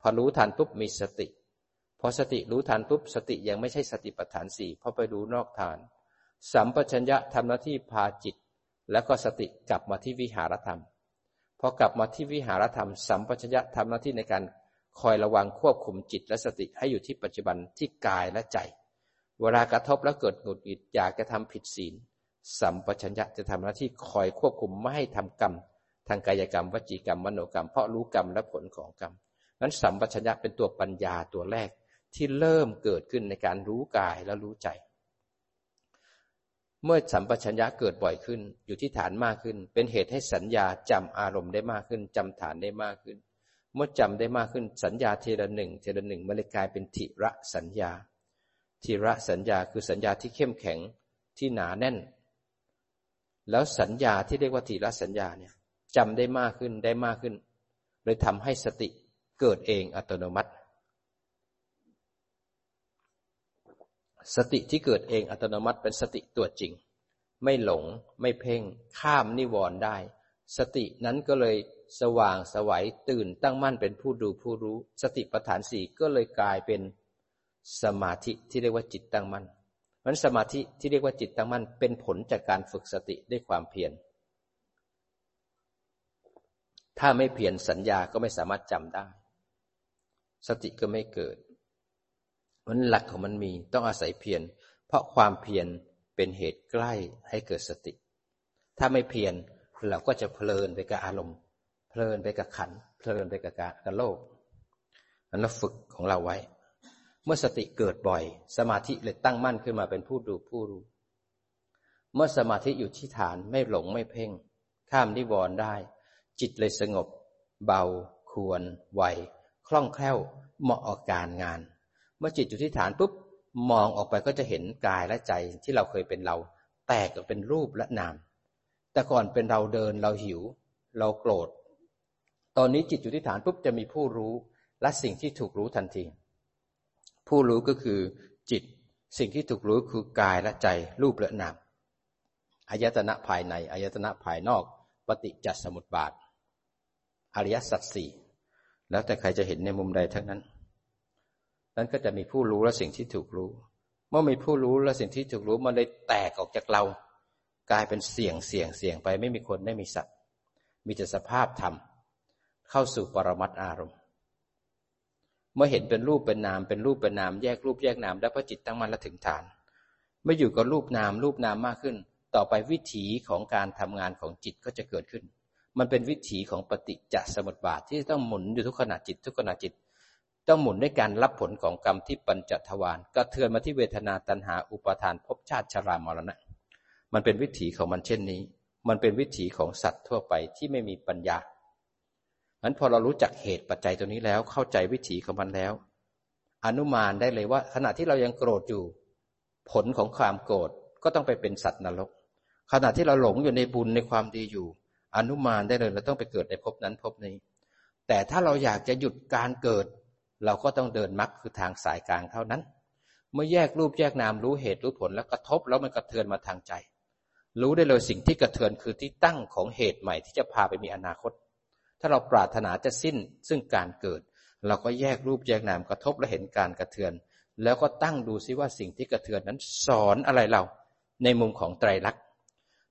พอรู้ทันปุ๊บมีสติ พอสติรู้ทันปุ๊บสติยังไม่ใช่สติปัฏฐานสี่เพอไปรู้นอกฐาน สัมปชัญญะทำหน้าที่พาจิต แล้วก็สติกลับมาที่วิหารธรรม พอกลับมาที่วิหารธรรม สัมปชัญญะทำหน้าที่ในการคอยระวังควบคุมจิตและสติให้อยู่ที่ปัจจุบันที่กายและใจ เวลากระทบแล้วเกิดหงุดหงิดอยากจะทำผิดศีล สัมปชัญญะจะทำหน้าที่คอยควบคุมไม่ให้ทำกรรม ทางกายกรรม วจีกรรม มโนกรรม เพราะรู้กรรมและผลของกรรมนั้นสัมปชัญญะเป็นตัวปัญญาตัวแรกที่เริ่มเกิดขึ้นในการรู้กายและรู้ใจ เมื่อสัมปชัญญะเกิดบ่อยขึ้น อยู่ที่ฐานมากขึ้น เป็นเหตุให้สัญญาจำอารมณ์ได้มากขึ้นจำฐานได้มากขึ้น เมื่อจำได้มากขึ้น สัญญาเทระหนึ่งเทระหนึ่งมันเลยกลายเป็นทิระสัญญาทีระสัญญาคือสัญญาที่เข้มแข็งที่หนาแน่น แล้วสัญญาที่เรียกว่าทีระสัญญาเนี่ย จำได้มากขึ้นได้มากขึ้นเลยทำให้สติเกิดเองอัตโนมัติ สติที่เกิดเองอัตโนมัติเป็นสติตัวจริง ไม่หลงไม่เพ่งข้ามนิวรณ์ได้ สตินั้นก็เลยสว่างสวัยตื่นตั้งมั่นเป็นผู้ดูผู้รู้ สติปัฏฐานสี่ก็เลยกลายเป็นสมาธิที่เรียกว่าจิตตั้งมั่นมันสมาธิที่เรียกว่าจิตตั้งมั่นเป็นผลจากการฝึกสติด้วยความเพียร ถ้าไม่เพียรสัญญาก็ไม่สามารถจำได้ สติก็ไม่เกิดมันหลักของมันมีต้องอาศัยเพียรเพราะความเพียรเป็นเหตุใกล้ให้เกิดสติ ถ้าไม่เพียรเราก็จะเพลินไปกับอารมณ์ เพลินไปกับขัน เพลินไปกับการกับโลกนั้นเราฝึกของเราไว้ เมื่อสติเกิดบ่อย สมาธิเลยตั้งมั่นขึ้นมาเป็นผู้ดูผู้รู้ เมื่อสมาธิอยู่ที่ฐานไม่หลงไม่เพ่ง ข้ามนิวรณ์ได้ จิตเลยสงบ เบา ควรไวคล่องแคล่วเหมาะออกการงาน เมื่อจิตอยู่ที่ฐานปุ๊บมองออกไปก็จะเห็นกายและใจที่เราเคยเป็นเรา แตกออกเป็นรูปและนาม แต่ก่อนเป็นเราเดินเราหิว เราโกรธ ตอนนี้จิตอยู่ที่ฐานปุ๊บจะมีผู้รู้และสิ่งที่ถูกรู้ทันที ผู้รู้ก็คือจิต สิ่งที่ถูกรู้คือกายและใจรูปและนามอายตนะภายในอายตนะภายนอก ปฏิจจสมุปบาท อริยสัจสี่แล้วแต่ใครจะเห็นในมุมใดทั้งนั้น นั้นก็จะมีผู้รู้และสิ่งที่ถูกรู้ เมื่อมีผู้รู้และสิ่งที่ถูกรู้มันเลยแตกออกจากเรา กลายเป็นเสียงเสียงเสียงไปไม่มีคนไม่มีสัตว์ มีแต่สภาพธรรมเข้าสู่ปรมัตอารมณ์ เมื่อเห็นเป็นรูปเป็นนามเป็นรูปเป็นนามแยกรูปแยกนามแล้วพระจิตตั้งมั่นและถึงฐานเมื่ออยู่กับรูปนามรูปนามมากขึ้น ต่อไปวิถีของการทำงานของจิตก็จะเกิดขึ้น มันเป็นวิถีของปฏิจจสมุปบาทที่ต้องหมุนอยู่ทุกขณะจิต ทุกขณะจิต ต้องหมุนด้วยการรับผลของกรรมที่ปัญจทวารกระเทือนมาที่เวทนาตัณหาอุปาทานภพชาติชรามรณะ มันเป็นวิถีของมันเช่นนี้ มันเป็นวิถีของสัตว์ทั่วไปที่ไม่มีปัญญานั้นพอเรารู้จักเหตุปัจจัยตัวนี้แล้วเข้าใจวิถีของมันแล้ว อนุมานได้เลยว่า ขณะที่เรายังโกรธอยู่ ผลของความโกรธก็ต้องไปเป็นสัตว์นรก ขณะที่เราหลงอยู่ในบุญในความดีอยู่ อนุมานได้เลย เราต้องไปเกิดในภพนั้นภพนี้ แต่ถ้าเราอยากจะหยุดการเกิด เราก็ต้องเดินมรรคคือทางสายกลางเท่านั้น เมื่อแยกรูปแยกนามรู้เหตุรู้ผลแล้วกระทบแล้วมันกระเทือนมาทางใจ รู้ได้เลยสิ่งที่กระเทือนคือที่ตั้งของเหตุใหม่ที่จะพาไปมีอนาคต ถ้าเราปรารถนาจะสิ้นซึ่งการเกิด เราก็แยกรูปแยกนามกระทบและเห็นการกระเทือน แล้วก็ตั้งดูซิว่าสิ่งที่กระเทือนนั้นสอนอะไรเราในมุมของไตรลักษณ์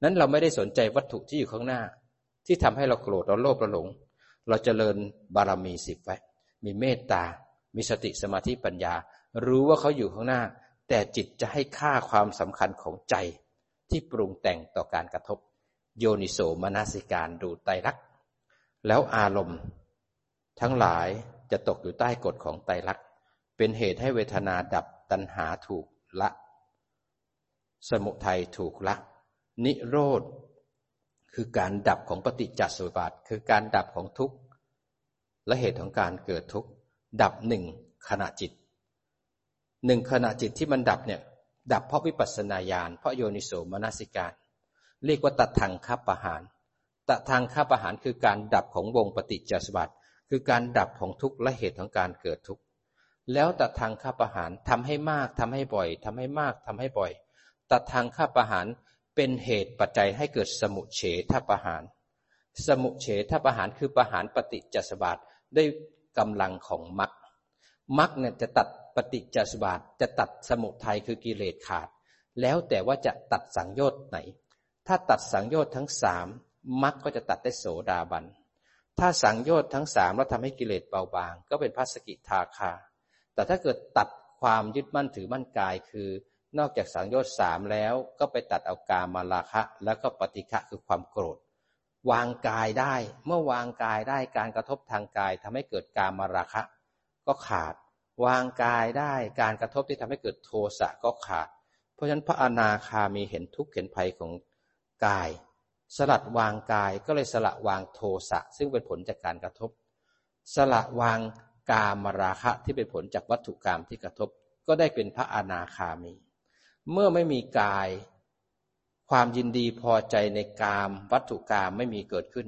นั้นเราไม่ได้สนใจวัตถุที่อยู่ข้างหน้า ที่ทำให้เราโกรธเราโลภเราหลง เราจเจริญบารมีสิบไว้ มีเมตตา มีสติสมาธิปัญญา รู้ว่าเขาอยู่ข้างหน้า แต่จิตจะให้ค่าความสำคัญของใจที่ปรุงแต่งต่อการกระทบ โยนิโสมนสิการดูไตรักแล้วอารมณ์ ทั้งหลายจะตกอยู่ใต้กฎของไตรักเป็นเหตุให้เวทนาดับตัณหาถูกละ สมุทัยถูกละ นิโรธ คือการดับของปฏิจจสมุปบาทคือการดับของทุกข์และเหตุของการเกิดทุกข์ดับหนึ่งขณะจิตหนึ่งขณะจิตที่มันดับเนี่ยดับเพราะวิปัสสนาญาณเพราะโยนิโสมนสิการ เรียกว่าตัดทางคับประหารตัดทางคับประหารคือการดับของวงปฏิจจสมุปบาทคือการดับของทุกข์และเหตุของการเกิดทุกข์แล้วตัดทางคับประหารทำให้มากทำให้บ่อยทำให้มากทำให้บ่อย ตัดทางคับประหาร เป็นเหตุปัจจัยให้เกิดสมุเฉทประหาร สมุเฉทประหารคือประหารปฏิจจสมบัติได้กำลังของมรรคมรรคเนี่ยจะตัดปฏิจจสมบัติจะตัดสมุทัยคือกิเลสขาด แล้วแต่ว่าจะตัดสังโยชน์ไหน ถ้าตัดสังโยชน์ทั้งสามมรรคก็จะตัดได้โสดาบัน ถ้าสังโยชน์ทั้งสามแล้วทำให้กิเลสเบาบาง ก็เป็นพระสกิทาคา แต่ถ้าเกิดตัดความยึดมั่นถือมั่นกายคือ นอกจากสังโยชน์สามแล้วก็ไปตัดเอากามาราคะ แล้วก็ปฏิฆะคือความโกรธ วางกายได้ เมื่อวางกายได้การกระทบทางกายทำให้เกิดกามาราคะ ก็ขาด วางกายได้การกระทบที่ทำให้เกิดโทสะก็ขาด เพราะฉะนั้นพระอนาคามีเห็นทุกข์เห็นภัยของกาย สลัดวางกายก็เลยสละวางโทสะซึ่งเป็นผลจากการกระทบ สละวางกามราคะที่เป็นผลจากวัตถุกรรมที่กระทบ ก็ได้เป็นพระอนาคามี เมื่อไม่มีกาย ความยินดีพอใจในกามวัตถุกรรมไม่มีเกิดขึ้น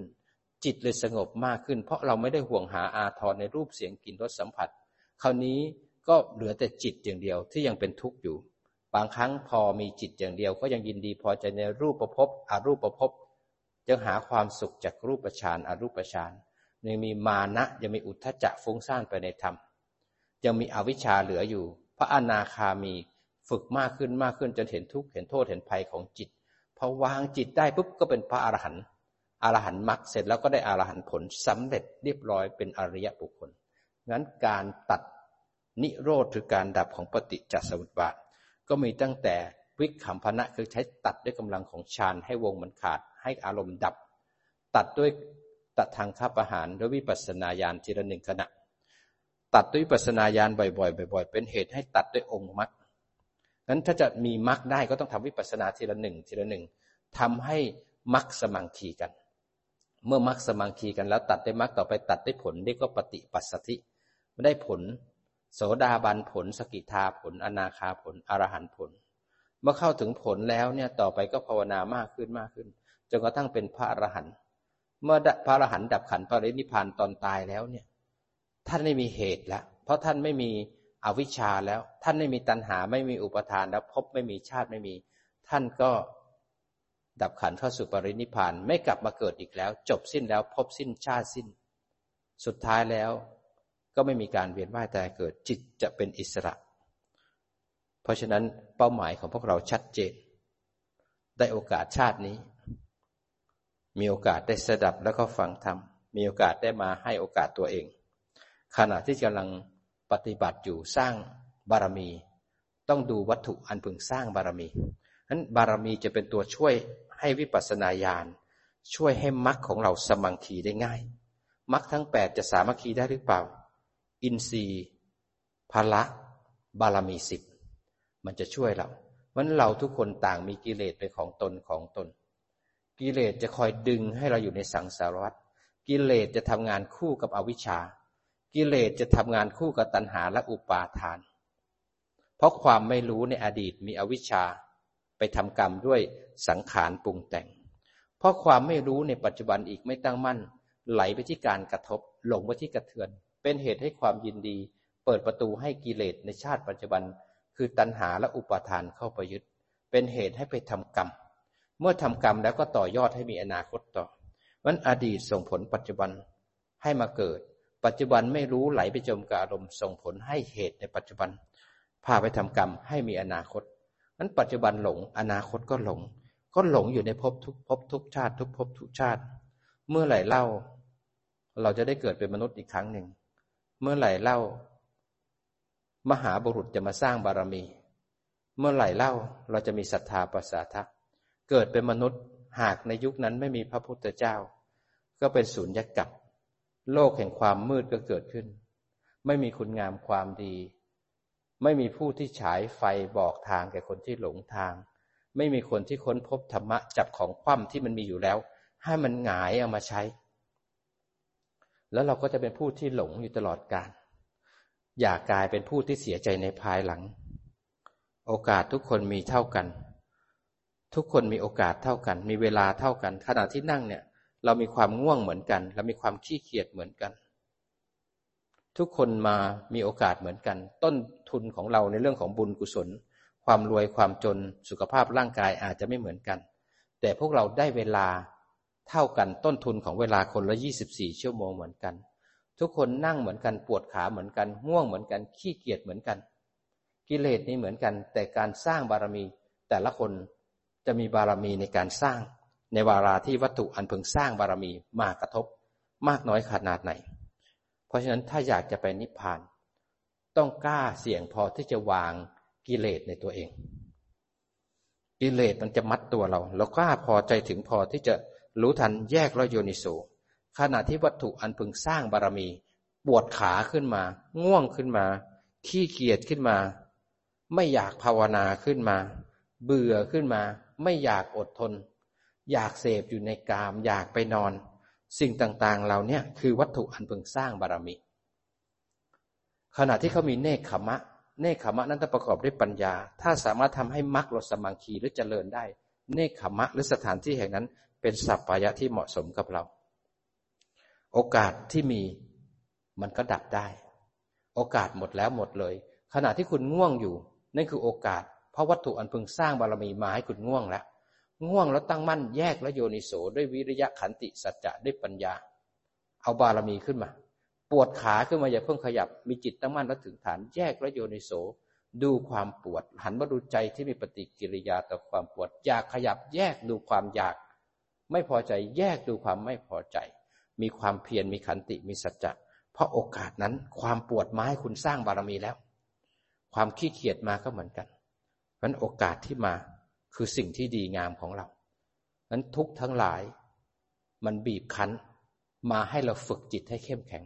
จิตเลยสงบมากขึ้น เพราะเราไม่ได้ห่วงหาอาทรในรูปเสียงกลิ่นรสสัมผัส คราวนี้ก็เหลือแต่จิตอย่างเดียวที่ยังเป็นทุกข์อยู่ บางครั้งพอมีจิตอย่างเดียว ก็ยังยินดีพอใจในรูปประพบอารูปประพบยังหาความสุขจากรูปฌานอารูปฌานยังมีมานะยังมีอุทธจักฟุ้งซ่านไปในธรรมยังมีอวิชชาเหลืออยู่ พระอนาคามี ฝึกมากขึ้นมากขึ้นจนเห็นทุกข์เห็นโทษเห็นภัยของจิตพอวางจิตได้ปุ๊บก็เป็นพระอรหันต์อรหันต์มรรคเสร็จแล้วก็ได้อรหันต์ผลสำเร็จเรียบร้อยเป็นอริยบุคคลงั้นการตัดนิโรธคือการดับของปฏิจจสมุปบาท ก็มีตั้งแต่วิขำพนะคือใช้ตัดด้วยกำลังของฌานให้วงมันขาดให้อารมณ์ดับ ตัดด้วยตัดทางข้าประหารด้วยวิปัสสนาญาณทีละหนึ่งขณะ ตัดด้วยวิปัสสนาญาณบ่อยๆบ่อย ๆ เป็นเหตุให้ตัดด้วยองค์มรรค นั้นถ้าจะมีมรรคได้ก็ต้องทำวิปัสสนาทีละหนึ่งทีละหนึ่งทำให้มรรคสมังคีกัน เมื่อมรรคสมังคีกันแล้วตัดได้มรรคต่อไปตัดได้ผลนี่ก็ปฏิปัสสธิไม่ได้ผล โสดาบันผล สกิทาผล อนาคาผลอรหันผล เมื่อเข้าถึงผลแล้วเนี่ยต่อไปก็ภาวนามากขึ้นมากขึ้นจนกระทั่งเป็นพระอรหันต์เมื่อพระอรหันต์ดับขันปรินิพานตอนตายแล้วเนี่ย ท่านไม่มีเหตุแล้วเพราะท่านไม่มี อวิชชาแล้ว ท่านไม่มีตัณหาไม่มีอุปทานแล้วพบไม่มีชาติไม่มี ท่านก็ดับขันเข้าสู่ปรินิพาน ไม่กลับมาเกิดอีกแล้ว จบสิ้นแล้วพบสิ้นชาติสิ้น สุดท้ายแล้ว ก็ไม่มีการเวียนว่ายตายเกิดจิตจะเป็นอิสระ เพราะฉะนั้นเป้าหมายของพวกเราชัดเจน ได้โอกาสชาตินี้ มีโอกาสได้สดับแล้วก็ฟังธรรมมีโอกาสได้มาให้โอกาสตัวเอง ขณะที่กำลัง ปฏิบัติอยู่สร้างบารมี ต้องดูวัตถุอันพึงสร้างบารมีนั้นบารมีจะเป็นตัวช่วยให้วิปัสสนาญาณช่วยให้มรรคของเราสมังคีได้ง่ายมรรคทั้งแปดจะสามัคคีได้หรือเปล่า อินทรีย์พละบารมีสิบมันจะช่วยเราวันเราทุกคนต่างมีกิเลสเป็นของตนของตน กิเลสจะคอยดึงให้เราอยู่ในสังสารวัฏกิเลสจะทำงานคู่กับอวิชชา กิเลสจะทำงานคู่กับตัณหาและอุปาทาน เพราะความไม่รู้ในอดีตมีอวิชชาไปทำกรรมด้วยสังขารปรุงแต่ง เพราะความไม่รู้ในปัจจุบันอีกไม่ตั้งมั่น ไหลไปที่การกระทบหลงไปที่กระเทือน เป็นเหตุให้ความยินดี เปิดประตูให้กิเลสในชาติปัจจุบัน คือตัณหาและอุปาทานเข้าไปยึด เป็นเหตุให้ไปทำกรรม เมื่อทำกรรมแล้วก็ต่อยอดให้มีอนาคตต่อมันอดีตส่งผลปัจจุบันให้มาเกิด ปัจจุบันไม่รู้ไหลไปจมกับอารมณ์ส่งผลให้เหตุในปัจจุบัน พาไปทำกรรมให้มีอนาคตนั้นปัจจุบันหลง อนาคตก็หลง ก็หลงอยู่ในภพทุกภพทุกชาติทุกภพทุกชาติ เมื่อไหร่เล่า เราจะได้เกิดเป็นมนุษย์อีกครั้งหนึ่ง เมื่อไหร่เล่า มหาบุรุษจะมาสร้างบารมี เมื่อไหร่เล่าเราจะมีศรัทธาประสาทะเกิดเป็นมนุษย์หากในยุคนั้นไม่มีพระพุทธเจ้า ก็เป็นศูนย์ยักษ์กับ โลกแห่งความมืดก็เกิดขึ้น ไม่มีคุณงามความดี ไม่มีผู้ที่ฉายไฟบอกทางแก่คนที่หลงทาง ไม่มีคนที่ค้นพบธรรมะจับของคว่ำที่มันมีอยู่แล้ว ให้มันหงายเอามาใช้ แล้วเราก็จะเป็นผู้ที่หลงอยู่ตลอดกาลอย่ากลายเป็นผู้ที่เสียใจในภายหลัง โอกาสทุกคนมีเท่ากัน ทุกคนมีโอกาสเท่ากัน มีเวลาเท่ากัน ขณะที่นั่งเนี่ย เรามีความง่วงเหมือนกัน เรามีความขี้เกียจเหมือนกัน ทุกคนมามีโอกาสเหมือนกัน ต้นทุนของเราในเรื่องของบุญกุศล ความรวยความจนสุขภาพร่างกายอาจจะไม่เหมือนกัน แต่พวกเราได้เวลาเท่ากันต้นทุนของเวลาคนละ 24 ชั่วโมงเหมือนกัน ทุกคนนั่งเหมือนกันปวดขาเหมือนกันง่วงเหมือนกันขี้เกียจเหมือนกัน กิเลสนี่เหมือนกัน แต่การสร้างบารมีแต่ละคนจะมีบารมีในการสร้าง ในวาราที่วัตถุอันพึงสร้างบารมีมากระทบมากน้อยขนาดไหน เพราะฉะนั้นถ้าอยากจะไปนิพพาน ต้องกล้าเสี่ยงพอที่จะวางกิเลสในตัวเอง กิเลสมันจะมัดตัวเรา เรากล้าพอใจถึงพอที่จะรู้ทันแยกรโยนิโสขณะที่วัตถุอันพึงสร้างบารมีปวดขาขึ้นมา ง่วงขึ้นมา ขี้เกียจขึ้นมา ไม่อยากภาวนาขึ้นมา เบื่อขึ้นมา ไม่อยากอดทน อยากเสพอยู่ในกาม อยากไปนอน สิ่งต่างๆเหล่านี้คือวัตถุอันเพิ่งสร้างบารมี ขณะที่เขามีเนคขมะ เนคขมะนั้นต้องประกอบด้วยปัญญา ถ้าสามารถทำให้มรรคลสมังคีหรือเจริญได้ เนคขมะหรือสถานที่แห่งนั้น เป็นสัพพายะที่เหมาะสมกับเรา โอกาสที่มีมันก็ดับได้ โอกาสหมดแล้วหมดเลย ขณะที่คุณง่วงอยู่ นั่นคือโอกาส เพราะวัตถุอันพึงสร้างบารมีมาให้คุณง่วงแล้ว ง่วงแล้วตั้งมั่นแยกแล้วโยนิโสด้วยวิริยะขันติสัจจะด้วยปัญญา เอาบารมีขึ้นมา ปวดขาขึ้นมาอย่าเพิ่งขยับมีจิตตั้งมั่นแล้วถึงฐานแยกแล้วโยนิโสดูความปวด หันมาดูใจที่มีปฏิกิริยาต่อความปวด อยากขยับแยกดูความอยาก ไม่พอใจแยกดูความไม่พอใจ มีความเพียรมีขันติมีสัจจะเพราะโอกาสนั้นความปวดมาให้คุณสร้างบารมีแล้ว ความขี้เกียจมาก็เหมือนกันเพราะโอกาสที่มา คือสิ่งที่ดีงามของเรานั้นทุกทั้งหลาย มันบีบคั้น มาให้เราฝึกจิตให้เข้มแข็ง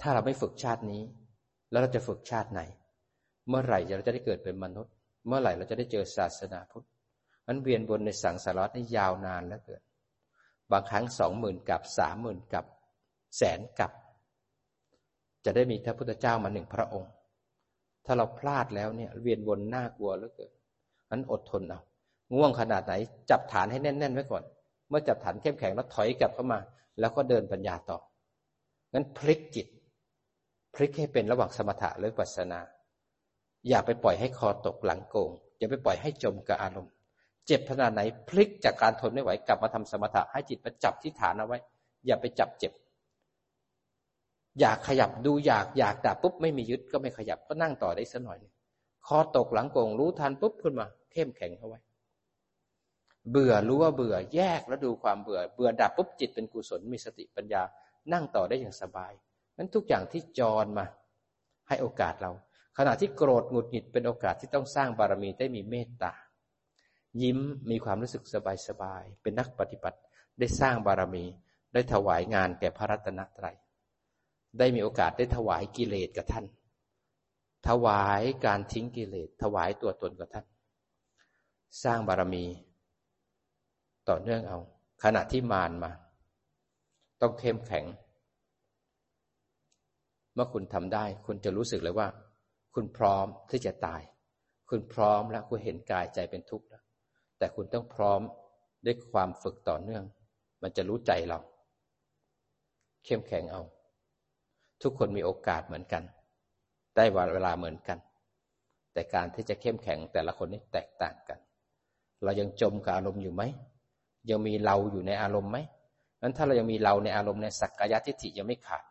ถ้าเราไม่ฝึกชาตินี้ แล้วเราจะฝึกชาติไหน เมื่อไหร่เราจะได้เกิดเป็นมนุษย์ เมื่อไหร่เราจะได้เจอศาสนาพุทธมันเวียนวนในสังสารวัฏนี่ยาวนานแล้วเกิดบางครั้งสองหมื่นกับสามหมื่นกับแสนกับ จะได้มีพระพุทธเจ้ามาหนึ่งพระองค์ ถ้าเราพลาดแล้วเนี่ย เวียนวนน่ากลัวแล้วเกิด นั้นอดทนเอาง่วงขนาดไหน จับฐานให้แน่นๆไว้ก่อน เมื่อจับฐานเข้มแข็งแล้วถอยกลับเข้ามา แล้วก็เดินปัญญาต่องั้นพลิกจิต พลิกให้เป็นระหว่างสมถะหรือปัสนา อย่าไปปล่อยให้คอตกหลังโกง อย่าไปปล่อยให้จมกับอารมณ์ เจ็บขนาดไหน พลิกจากการทนไม่ไหวกลับมาทำสมถะให้จิตประจับที่ฐานเอาไว้ อย่าไปจับเจ็บ อยากขยับดูอยากอยากดับปุ๊บไม่มียึดก็ไม่ขยับก็นั่งต่อได้สักหน่อย คอตกหลังโกงรู้ทันปุ๊บขึ้นมา เข้มแข็งเข้าไว้ เบื่อรู้ว่าเบื่อแยกแล้วดูความเบื่อ เบื่อดับปุ๊บจิตเป็นกุศลมีสติปัญญา นั่งต่อได้อย่างสบายนั้นทุกอย่างที่จรมา ให้โอกาสเรา ขณะที่โกรธหงุดหงิดเป็นโอกาสที่ต้องสร้างบารมีได้มีเมตตายิ้มมีความรู้สึกสบายสบาย เป็นนักปฏิบัติได้สร้างบารมี ได้ถวายงานแก่พระรัตนตรัย ได้มีโอกาสได้ถวายกิเลสกับท่าน ถวายการทิ้งกิเลสถวายตัวตนกับท่าน สร้างบารมี ต่อเนื่องเอา ขณะที่มารมา ต้องเข้มแข็ง เมื่อคุณทำได้ คุณจะรู้สึกเลยว่า คุณพร้อมที่จะตาย คุณพร้อมแล้วคุณเห็นกายใจเป็นทุกข์แล้วแต่คุณต้องพร้อมด้วยความฝึกต่อเนื่อง มันจะรู้ใจเรา เข้มแข็งเอา ทุกคนมีโอกาสเหมือนกัน ได้เวลาเหมือนกัน แต่การที่จะเข้มแข็งแต่ละคนนี่แตกต่างกัน เรายังจมกับอารมณ์อยู่ไหม ยังมีเราอยู่ในอารมณ์ไหมนั้นถ้าเรายังมีเราในอารมณ์ในสักกายทิฏฐิยังไม่ขาด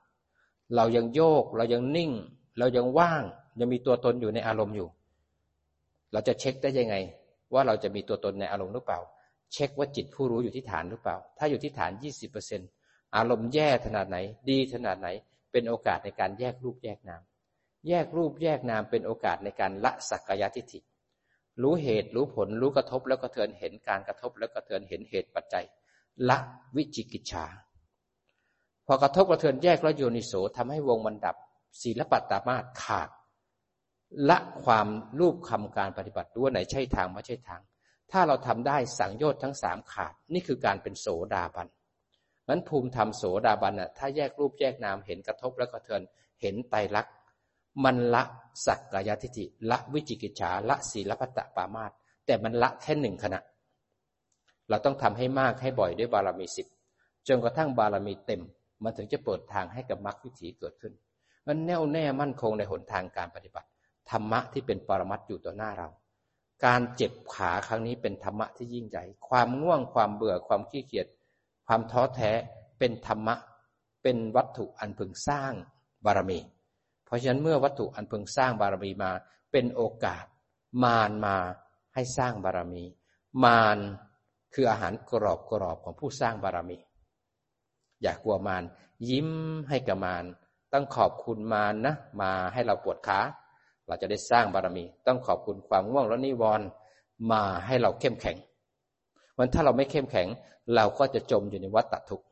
เรายังโยก เรายังนิ่ง เรายังว่าง ยังมีตัวตนอยู่ในอารมณ์อยู่ เราจะเช็คได้ยังไง ว่าเราจะมีตัวตนในอารมณ์หรือเปล่า เช็คว่าจิตผู้รู้อยู่ที่ฐานหรือเปล่า ถ้าอยู่ที่ฐานยี่สิบเปอร์เซ็นอารมณ์แย่ขนาดไหน ดีขนาดไหน เป็นโอกาสในการแยกรูปแยกนาม แยกรูปแยกนามเป็นโอกาสในการละสักกายทิฏฐิ รู้เหตุรู้ผลรู้กระทบแล้วกระเทือนเห็นการกระทบแล้วกระเทือนเห็นเหตุปัจจัย ละวิจิกิจฉาพอกระทบกระเทือนแยกแล้วโยนิโสทำให้วงมันดับศีลปัตตามาขาด ละความรูปคำการปฏิบัติว่าไหนใช่ทางไม่ใช่ทาง ถ้าเราทำได้สังโยชน์ทั้งสามขาด นี่คือการเป็นโสดาบันนั้นภูมิธรรมโสดาบันน่ะถ้าแยกรูปแยกนามเห็นกระทบแล้วกระเทือนเห็นไตรลักษณ์ มันละสักกายทิฏฐิละวิจิกิจฉาละศีลปัตตปามาตแต่มันละแค่หนึ่งขณะ เราต้องทำให้มากให้บ่อยด้วยบารมีสิบจนกระทั่งบารมีเต็ม มันถึงจะเปิดทางให้กับมรรควิถีเกิดขึ้น มันแน่วแน่มั่นคงในหนทางการปฏิบัติ ธรรมะที่เป็นปรมัตอยู่ต่อหน้าเรา การเจ็บขาครั้งนี้เป็นธรรมะที่ยิ่งใหญ่ ความง่วงความเบื่อความขี้เกียจความท้อแท้เป็นธรรมะ เป็นวัตถุอันพึงสร้างบารมี ราะฉะนั้นเมื่อวัตถุอันพึงสร้างบารมีมา เป็นโอกาส มารมาให้สร้างบารมี มารคืออาหารกรอบกรอบของผู้สร้างบารมี อย่ากลัวมารยิ้มให้กับมารต้องขอบคุณมารนะ มาให้เราปวดขาเราจะได้สร้างบารมี ต้องขอบคุณความง่วงและนิวรณ์มาให้เราเข้มแข็งวันถ้าเราไม่เข้มแข็ง เราก็จะจมอยู่ในวัฏทุกข์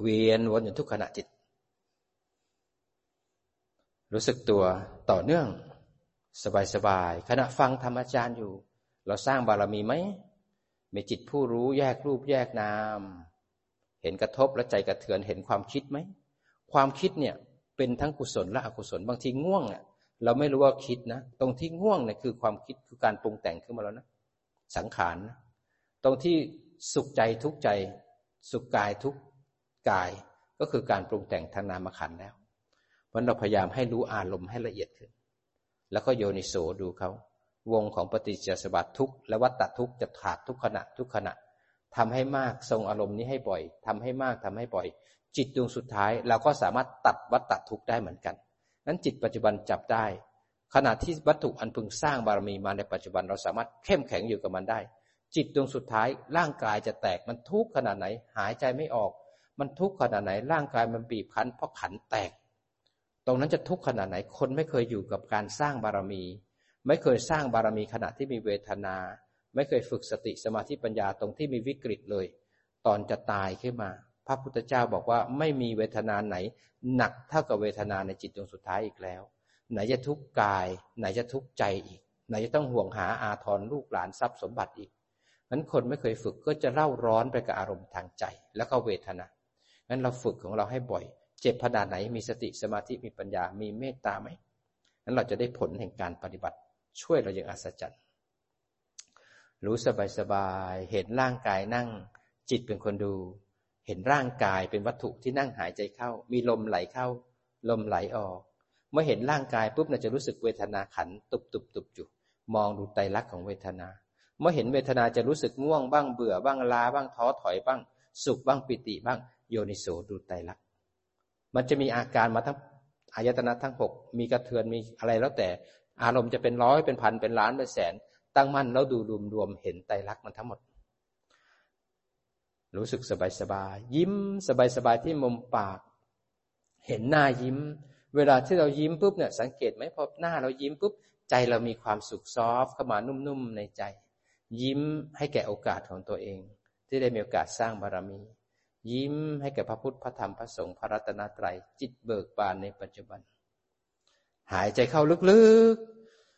เวียนวนอยู่ทุกขณะจิต รู้สึกตัวต่อเนื่องสบายๆขณะฟังธรรมอาจารย์อยู่ เราสร้างบารมีไหมมีจิตผู้รู้แยกรูปแยกนาม เห็นกระทบและใจกระเทือนเห็นความคิดไหม ความคิดเนี่ยเป็นทั้งกุศลและอกุศลบางทีง่วงอะเราไม่รู้ว่าคิดนะ ตรงที่ง่วงเนี่ยคือความคิดคือการปรุงแต่งขึ้นมาแล้วนะ สังขารนะตรงที่สุขใจทุกใจ สุขกายทุกกาย ก็คือการปรุงแต่งทางนามขันแล้ว เพราะเราพยายามให้รู้อารมณ์ให้ละเอียดขึ้น แล้วก็โยนิโสดูเขา วงของปฏิจจสมบัติทุกและวัตตทุกจะขาดทุกขณะทุกขณะทำให้มากทรงอารมณ์นี้ให้บ่อยทำให้มากทำให้บ่อย จิตดวงสุดท้ายเราก็สามารถตัดวัตตทุกได้เหมือนกัน นั้นจิตปัจจุบันจับได้ ขณะที่วัตถุอันพึงสร้างบารมีมาในปัจจุบันเราสามารถเข้มแข็งอยู่กับมันได้ จิตดวงสุดท้ายร่างกายจะแตกมันทุกข์ขนาดไหน หายใจไม่ออก มันทุกข์ขนาดไหนร่างกายมันบีบคั้นเพราะขันแตก ตรงนั้นจะทุกข์ขนาดไหน คนไม่เคยอยู่กับการสร้างบารมี ไม่เคยสร้างบารมีขณะที่มีเวทนา ไม่เคยฝึกสติสมาธิปัญญาตรงที่มีวิกฤตเลย ตอนจะตายขึ้นมา พระพุทธเจ้าบอกว่าไม่มีเวทนาไหน หนักเท่ากับเวทนาในจิตดวงสุดท้ายอีกแล้ว ไหนจะทุกข์กาย ไหนจะทุกข์ใจอีก ไหนจะต้องห่วงหาอาทรลูกหลานทรัพย์สมบัติอีกนั้นคนไม่เคยฝึกก็จะเล่าร้อนไปกับอารมณ์ทางใจ แล้วก็เวทนางั้นเราฝึกของเราให้บ่อย เจ็บขนาดไหนมีสติสมาธิมีปัญญา มีเมตตาไหมนั้นเราจะได้ผลแห่งการปฏิบัติช่วยเราอย่างอัศจรรย์รู้สบายสบายเห็นร่างกายนั่ง จิตเป็นคนดู เห็นร่างกายเป็นวัตถุที่นั่งหายใจเข้า มีลมไหลเข้า ลมไหลออก เมื่อเห็นร่างกายปุ๊บเราจะรู้สึกเวทนาขันตุบตุบตุบอยู่มองดูไตรลักษณ์ของเวทนา เมื่อเห็นเวทนาจะรู้สึกง่วงบ้างเบื่อบ้างลาบ้างท้อถอยบ้าง สุขบ้างปิติบ้างโยนิโสดูไตรลักษณ์ มันจะมีอาการมาทั้งอายตนะทั้งหกมีกระเทือนมีอะไรแล้วแต่อารมณ์จะเป็นร้อยเป็นพันเป็นล้านเป็นแสน ตั้งมั่นแล้วดูรวมรวมเห็นไตรลักษณ์มันทั้งหมด รู้สึกสบายสบายยิ้มสบายสบายที่มุมปาก เห็นหน้ายิ้ม เวลาที่เรายิ้มปุ๊บเนี่ยสังเกตไหมพอหน้าเรายิ้มปุ๊บใจเรามีความสุขซอฟเข้ามานุ่มๆในใจ ยิ้มให้แก่โอกาสของตัวเอง ที่ได้มีโอกาสสร้างบารมี ยิ้มให้แก่พระพุทธพระธรรมพระสงฆ์พระรัตนตรัยจิตเบิกบานในปัจจุบัน หายใจเข้าลึก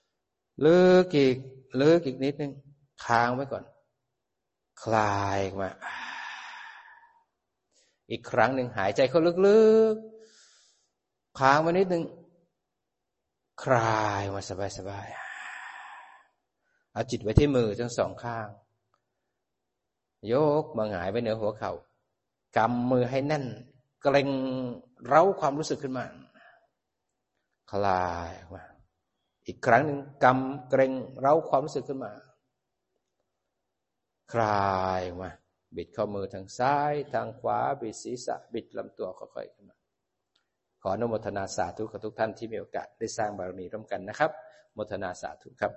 ๆ ลึกอีก ลึกอีกนิดนึง ค้างไว้ก่อน คลายมา อีกครั้งหนึ่งหายใจเข้าลึกๆ ค้างไว้นิดหนึ่งคลายมาสบายๆ เอาจิตไว้ที่มือทั้งสองข้าง ยกมาหงายไว้เหนือหัวเขา่า กำมือให้แน่น เกรงเร้าความรู้สึกขึ้นมา คลายมา อีกครั้งหนึ่งกำเกรงเร้าความรู้สึกขึ้นมา คลายมา บิดข้อมือทางซ้ายทางขวา บิดศีรษะ บิดลำตัวค่อยๆขึ้นมา ขออนุโมทนาสาธุกับทุกท่านที่มีโอกาสได้สร้างบารมีร่วมกันนะครับ โมทนาสาธุครับ